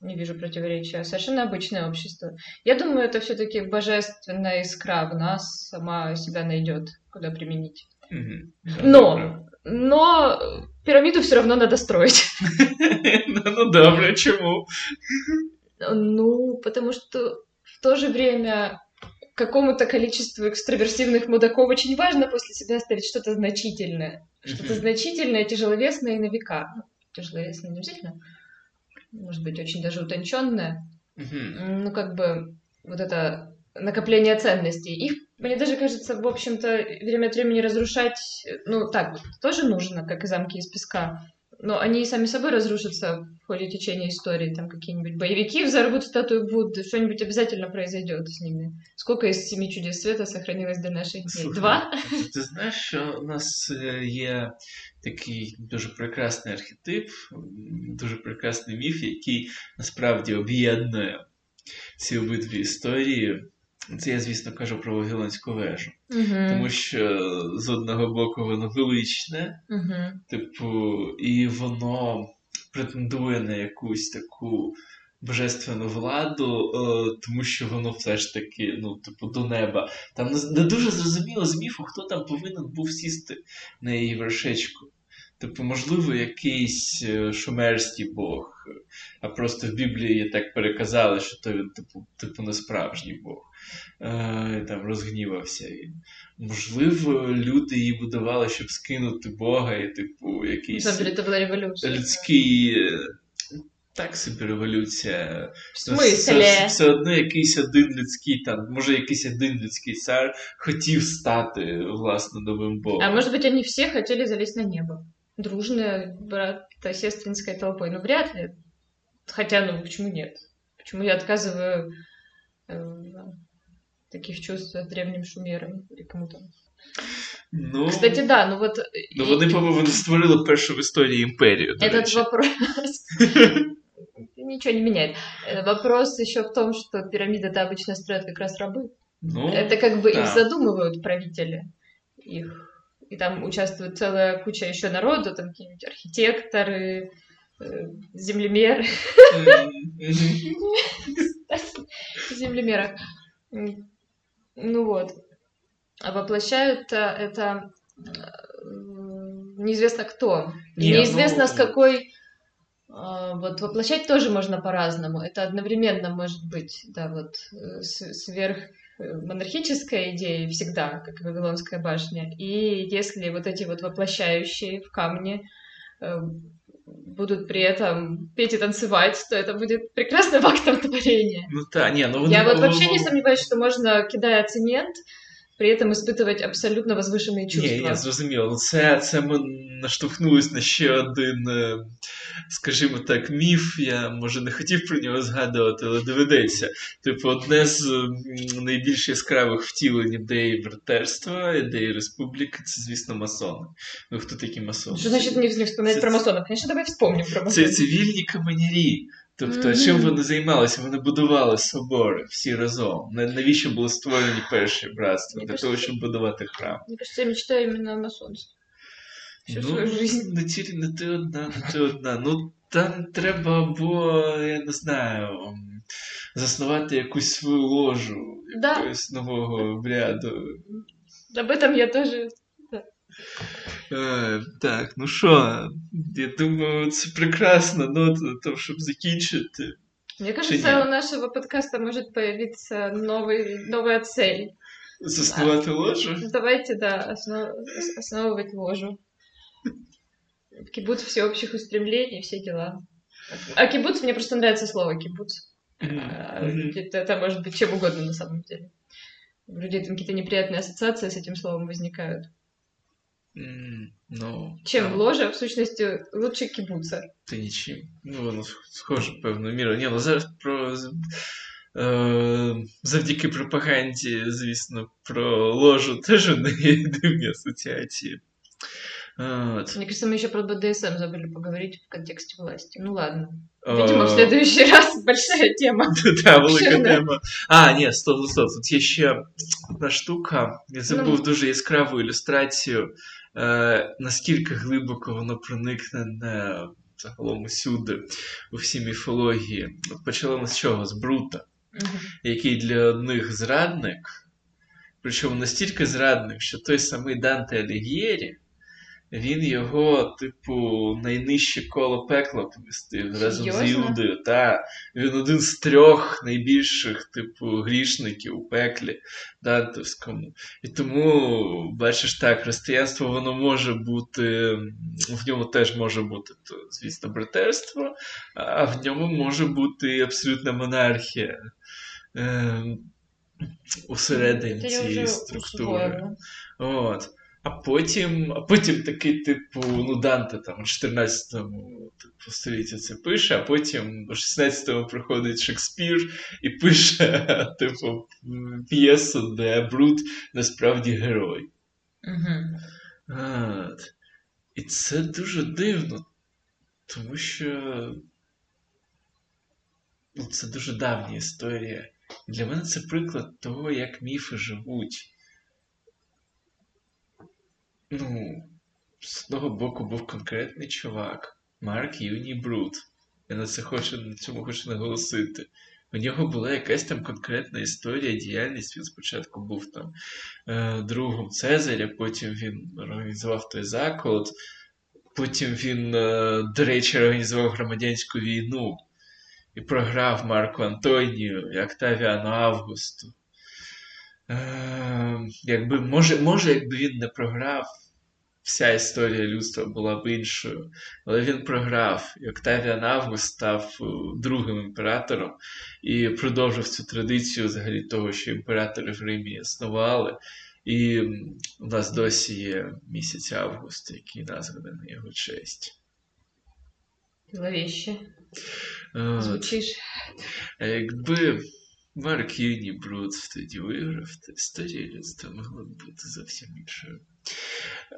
Не вижу противоречия. Совершенно обычное общество. Я думаю, это все-таки божественная искра в нас сама себя найдет, куда применить. Мгм. Но, но пирамиду все равно надо строить. ну, добре, чому? Ну, потому что в то же время какому-то количеству экстраверсивных мудаков очень важно после себя оставить что-то значительное. Что-то значительное, тяжеловесное и на века. Ну, Тяжеловесное не обязательно. Может быть, очень даже утонченное. Ну, как бы вот это накопление ценностей. Их, мне даже кажется, в общем-то, время от времени разрушать, ну, так, тоже нужно, как и замки из песка. Но они и сами собой разрушатся в ходе течения истории. Там какие-нибудь боевики взорвут статую Будды, что-нибудь обязательно произойдет с ними. Сколько из семи чудес света сохранилось до наших дней? Слухай, Два? Ти знаєш, що у нас є такий дуже прекрасний архетип, дуже прекрасний міф, який насправді об'єднує ці обидві історії. Це я, звісно, кажу про Вавилонську вежу. Тому що з одного боку воно величне, Мгм. типу, і воно претендує на якусь таку божественну владу, е, тому що воно все ж таки, ну, типу, до неба. Там не дуже зрозуміло з міфу, хто там повинен був сісти на її вершечку. Типу, можливо, якийсь е, шумерський бог, а просто в Біблії так переказали, що то він, типу, типу не справжній Бог. Е, і там розгнівався він. Можливо, люди її будували, щоб скинути Бога, і, типу, На якийсь самом деле это была революция. людський. е, Так собі революція. В смысле? Все, все одно якийсь один людський там, може, якийсь один людський цар хотів стати власне новим богом. А может быть, они все хотели залезть на небо? Дружная братосестринской толпой? Ну, вряд ли. Хотя, ну, почему нет? Почему я отказываю э, в таких чувствах древним шумерам или кому-то? Ну, Кстати, да, ну вот... ну и- вони, по-моєму, вони створили першу в історії імперію. До Этот речі. вопрос ничего не меняет. Э, Вопрос еще в том, что пирамиды-то обычно строят как раз рабы. Ну, Это как бы да. их задумывают правители. Их. и там участвует целая куча еще народу, там какие-нибудь архитекторы, э, землемеры. М, Ну вот. А воплощают это э, неизвестно кто. Неизвестно ну- с какой... Вот воплощать тоже можно по-разному. Это одновременно может быть, да, вот э, сверх э, монархическая идея всегда, как и Вавилонская башня. И если вот эти вот воплощающие в камне э, будут при этом петь и танцевать, то это будет прекрасным актом творения. Ну так, ні, ну вони Я вот вони- вообще не сомневаюсь, что можно, кидая цемент, при этом испытывать абсолютно возвышенные чувства. Ні, я зрозуміло. Ну це, це ми наштовхнулись на ще один, е, скажімо так, міф. Я може не хотів про нього згадувати, але доведеться. Типу, одне з найбільш яскравих втілень ідеї братерства, ідеї республіки, це, звісно, масони. Ну хто такі масони? Что значит не, вспоминать Це- про масонов? Конечно, давай вспомним про Це цивільні каменярі. Тобто, Мгм. чим вони займалися? Вони будували собори всі разом. Навіщо були створені перші братства? Для того, щоб будувати храм. Мне кажется, я мечтаю именно о. всю ну, свою жизнь. не тільки не ти одна, не ти одна. Ну, там треба або, я не знаю, м, заснувати якусь свою ложу Да. якогось нового обряду. Об этом я тоже... Е, так, ну що, я думаю, це прекрасна нота на тому, щоб закінчити. Мне кажется, нет? у нашего подкаста может появиться новый, новая цель. Заснувати ложу. Давайте, да, основ- ос- основывать ложу. Кибуц всеобщих устремлений, все дела. А кибуц, мне просто нравится слово кибуц. А, Мгм. Это, это может быть чем угодно на самом деле. У людей там какие-то неприятные ассоциации с этим словом возникают. М, Ну, Чем так. ложа, в сущности, лучше кибуца. Та нічим. Ну, воно схоже певною мірою. Ні, ну зараз про. Е, завдяки пропаганді, звісно, про ложу теж у неї є дивні асоціації. От. Мне кажется, мы еще про БДСМ забыли поговорить в контексте власти. Ну ладно. Видимо, в следующий раз большая тема. Та, велика тема. А, ні, стоп, стоп, тут є ще одна штука. Я забув Ну. дуже яскраву ілюстрацію, е, наскільки глибоко воно проникне не загалом усюди, у всій міфології. Почали ми з чого? З Брута, який для одних зрадник, причому настільки зрадник, що той самий Данте Алігєрі, він його, типу, найнижче коло пекла помістив разом з Серйозно? Іудою. Та він один з трьох найбільших, типу, грішників у пеклі Дантовському. І тому, бачиш, так, християнство воно може бути, в ньому теж може бути, то, звісно, братерство, а в ньому може бути і абсолютна монархія. Е, усередині цієї структури. От. А потім, а потім такий, типу, ну, Данте там у 14-му типу, столітті це пише, а потім у 16-му приходить Шекспір і пише, типу, п'єсу, де Брут насправді герой. Мгм. От. І це дуже дивно, тому що ну, це дуже давня історія. Для мене це приклад того, як міфи живуть. Ну, з одного боку був конкретний чувак, Марк Юні Брут. Я на це хочу, на цьому хочу наголосити. У нього була якась там конкретна історія, діяльність. Він спочатку був там е, другом Цезаря, потім він організував той заколот, потім він, е, до речі, організував громадянську війну і програв Марку Антонію і Октавіану Августу. Е, якби, може, може, якби він не програв, вся історія людства була б іншою. Але він програв, і Октавіан Август став е, другим імператором і продовжив цю традицію взагалі того, що імператори в Римі існували. І у нас досі є місяць август, який названий на його честь. Зловеще. От. Звучиш. А якби Марк Юні Брут тоді виграв, то історія людства могла б бути зовсім іншою.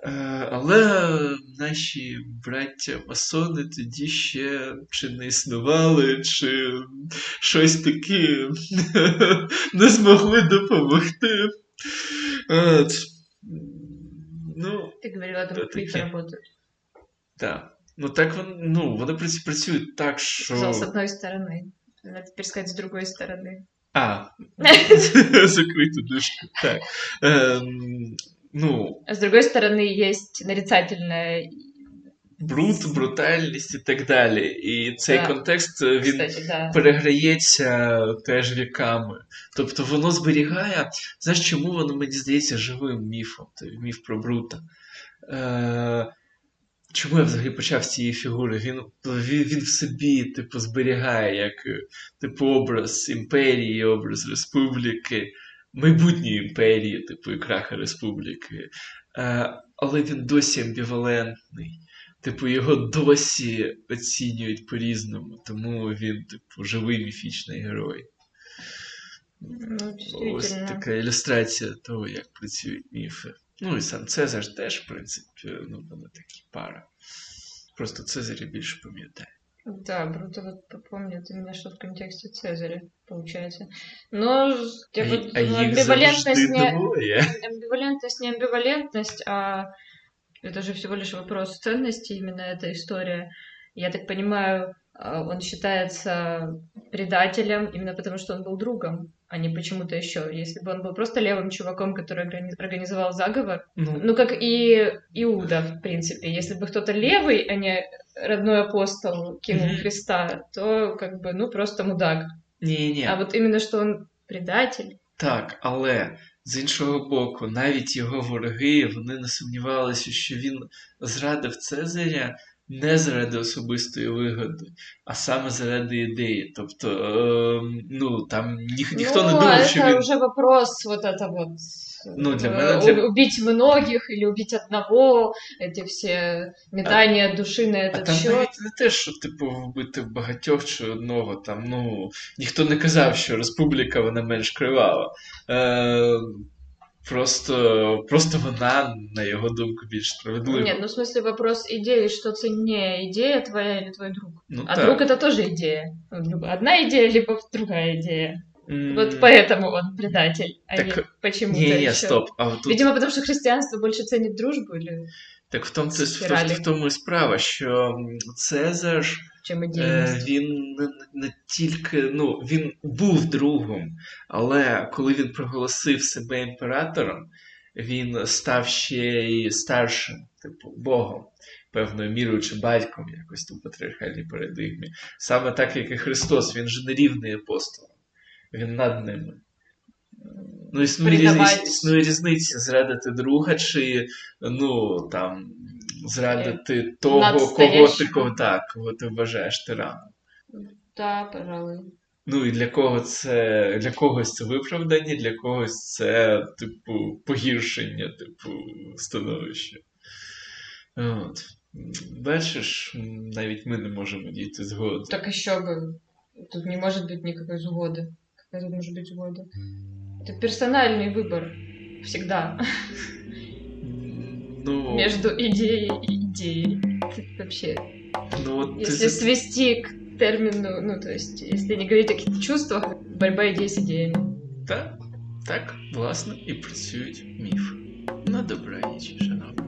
Е, Але наші браття масони тоді ще чи не існували, чи щось таке не змогли допомогти. От. Ну, Ты говорила, Да, там мифы такие. работают. так. Ну так вон- ну, вони праці- працюють так, що. Сказал, с одной стороны. Надо теперь сказать с другой стороны. А, закриту дужку. Так. Ну, А с другой стороны есть нарицательное, брут, брутальність і так далі. І цей Да. контекст е, він кстати, да. переграється теж віками. Тобто воно зберігає. Знаєш, чому воно, мені здається, живим міфом, той міф про Брута. Е, чому я взагалі почав з цієї фігури? Він, він, він в собі, типу, зберігає як е, типу, образ імперії, образ республіки, майбутньої імперії, типу, і краха республіки. Е, але він досі амбівалентний. Типу, його досі оцінюють по-різному, тому він, типу, живий міфічний герой. Ну, Ось така ілюстрація того, як працюють міфи. Ну і сам Цезар теж, в принципі, ну, вони такі пара. Просто Цезаря більше пам'ятає. Да, Бруто вот попомнит именно что в контексте Цезаря, получается. Но я а, вот а амбивалентность не, амбивалентность не амбивалентность, а Это же всего лишь вопрос ценности, именно эта история. Я так понимаю, он считается предателем именно потому, что он был другом, а не почему-то еще. Если бы он был просто левым чуваком, который организовал заговор, Ну, ну как и Иуда, в принципе. Если бы кто-то левый, а не родной апостол кинул Мгм. Христа, то как бы, ну, просто мудак. ні, ні. А вот именно, что он предатель, Так, але з іншого боку, навіть його вороги вони не сумнівалися, що він зрадив Цезаря не заради особистої вигоди, а саме заради ідеї. Тобто, ем, ну там ніх, ніхто ну, не думав, это що він. уже вопрос вот это вот. Ну, для э, меня для- у- Убить многих или убить одного, эти все метания души на А этот там счет. навіть не те, що типу вбити багатьох чи одного. Там ну ніхто не казав, що республіка вона менш кривава. Е, просто, просто вона, на його думку, більш справедлива. Нет, ну в смысле вопрос идеи, что ценнее, идея твоя или твой друг? ну, А так. друг это тоже идея. Ну, друг- Одна идея, либо другая идея. М, Вот поэтому он предатель, а Так, не почему-то Ні, ні, еще. стоп. А от тут Видимо, потому что христианство больше ценит дружбу, или так в тому, в, в тому і справа, що Цезар Е, він не, не тільки ну, він був другом, але коли він проголосив себе імператором, він став ще й старшим, типу, Богом, певною мірою чи батьком якось у патріархальній парадигмі. Саме так, як і Христос, він же не рівний апостолам, він над ними. Ну, існує, різ... Предавать. існує різниця зрадити друга, чи ну там зрадити того, кого ти, Надстоящего. кого, так, кого ти вважаєш тираном. Да, пожалуй. Ну і для кого це для когось це виправдання, для когось це, типу, погіршення, типу, становища. От. Бачиш, м, навіть ми не можемо дійти згоди. Так еще бы. Тут не может быть никакой сгоды. Какая тут может быть сгода? Это персональный выбор. Всегда. М, Ну, Между идеей и идеей. Ты вообще ну от ти Если за- свести к термину, ну, то есть, если не говорить о каких-то чувствах, борьба идей с идеями. Так, так, власне, і працюють міфи. На добраніч, шановні.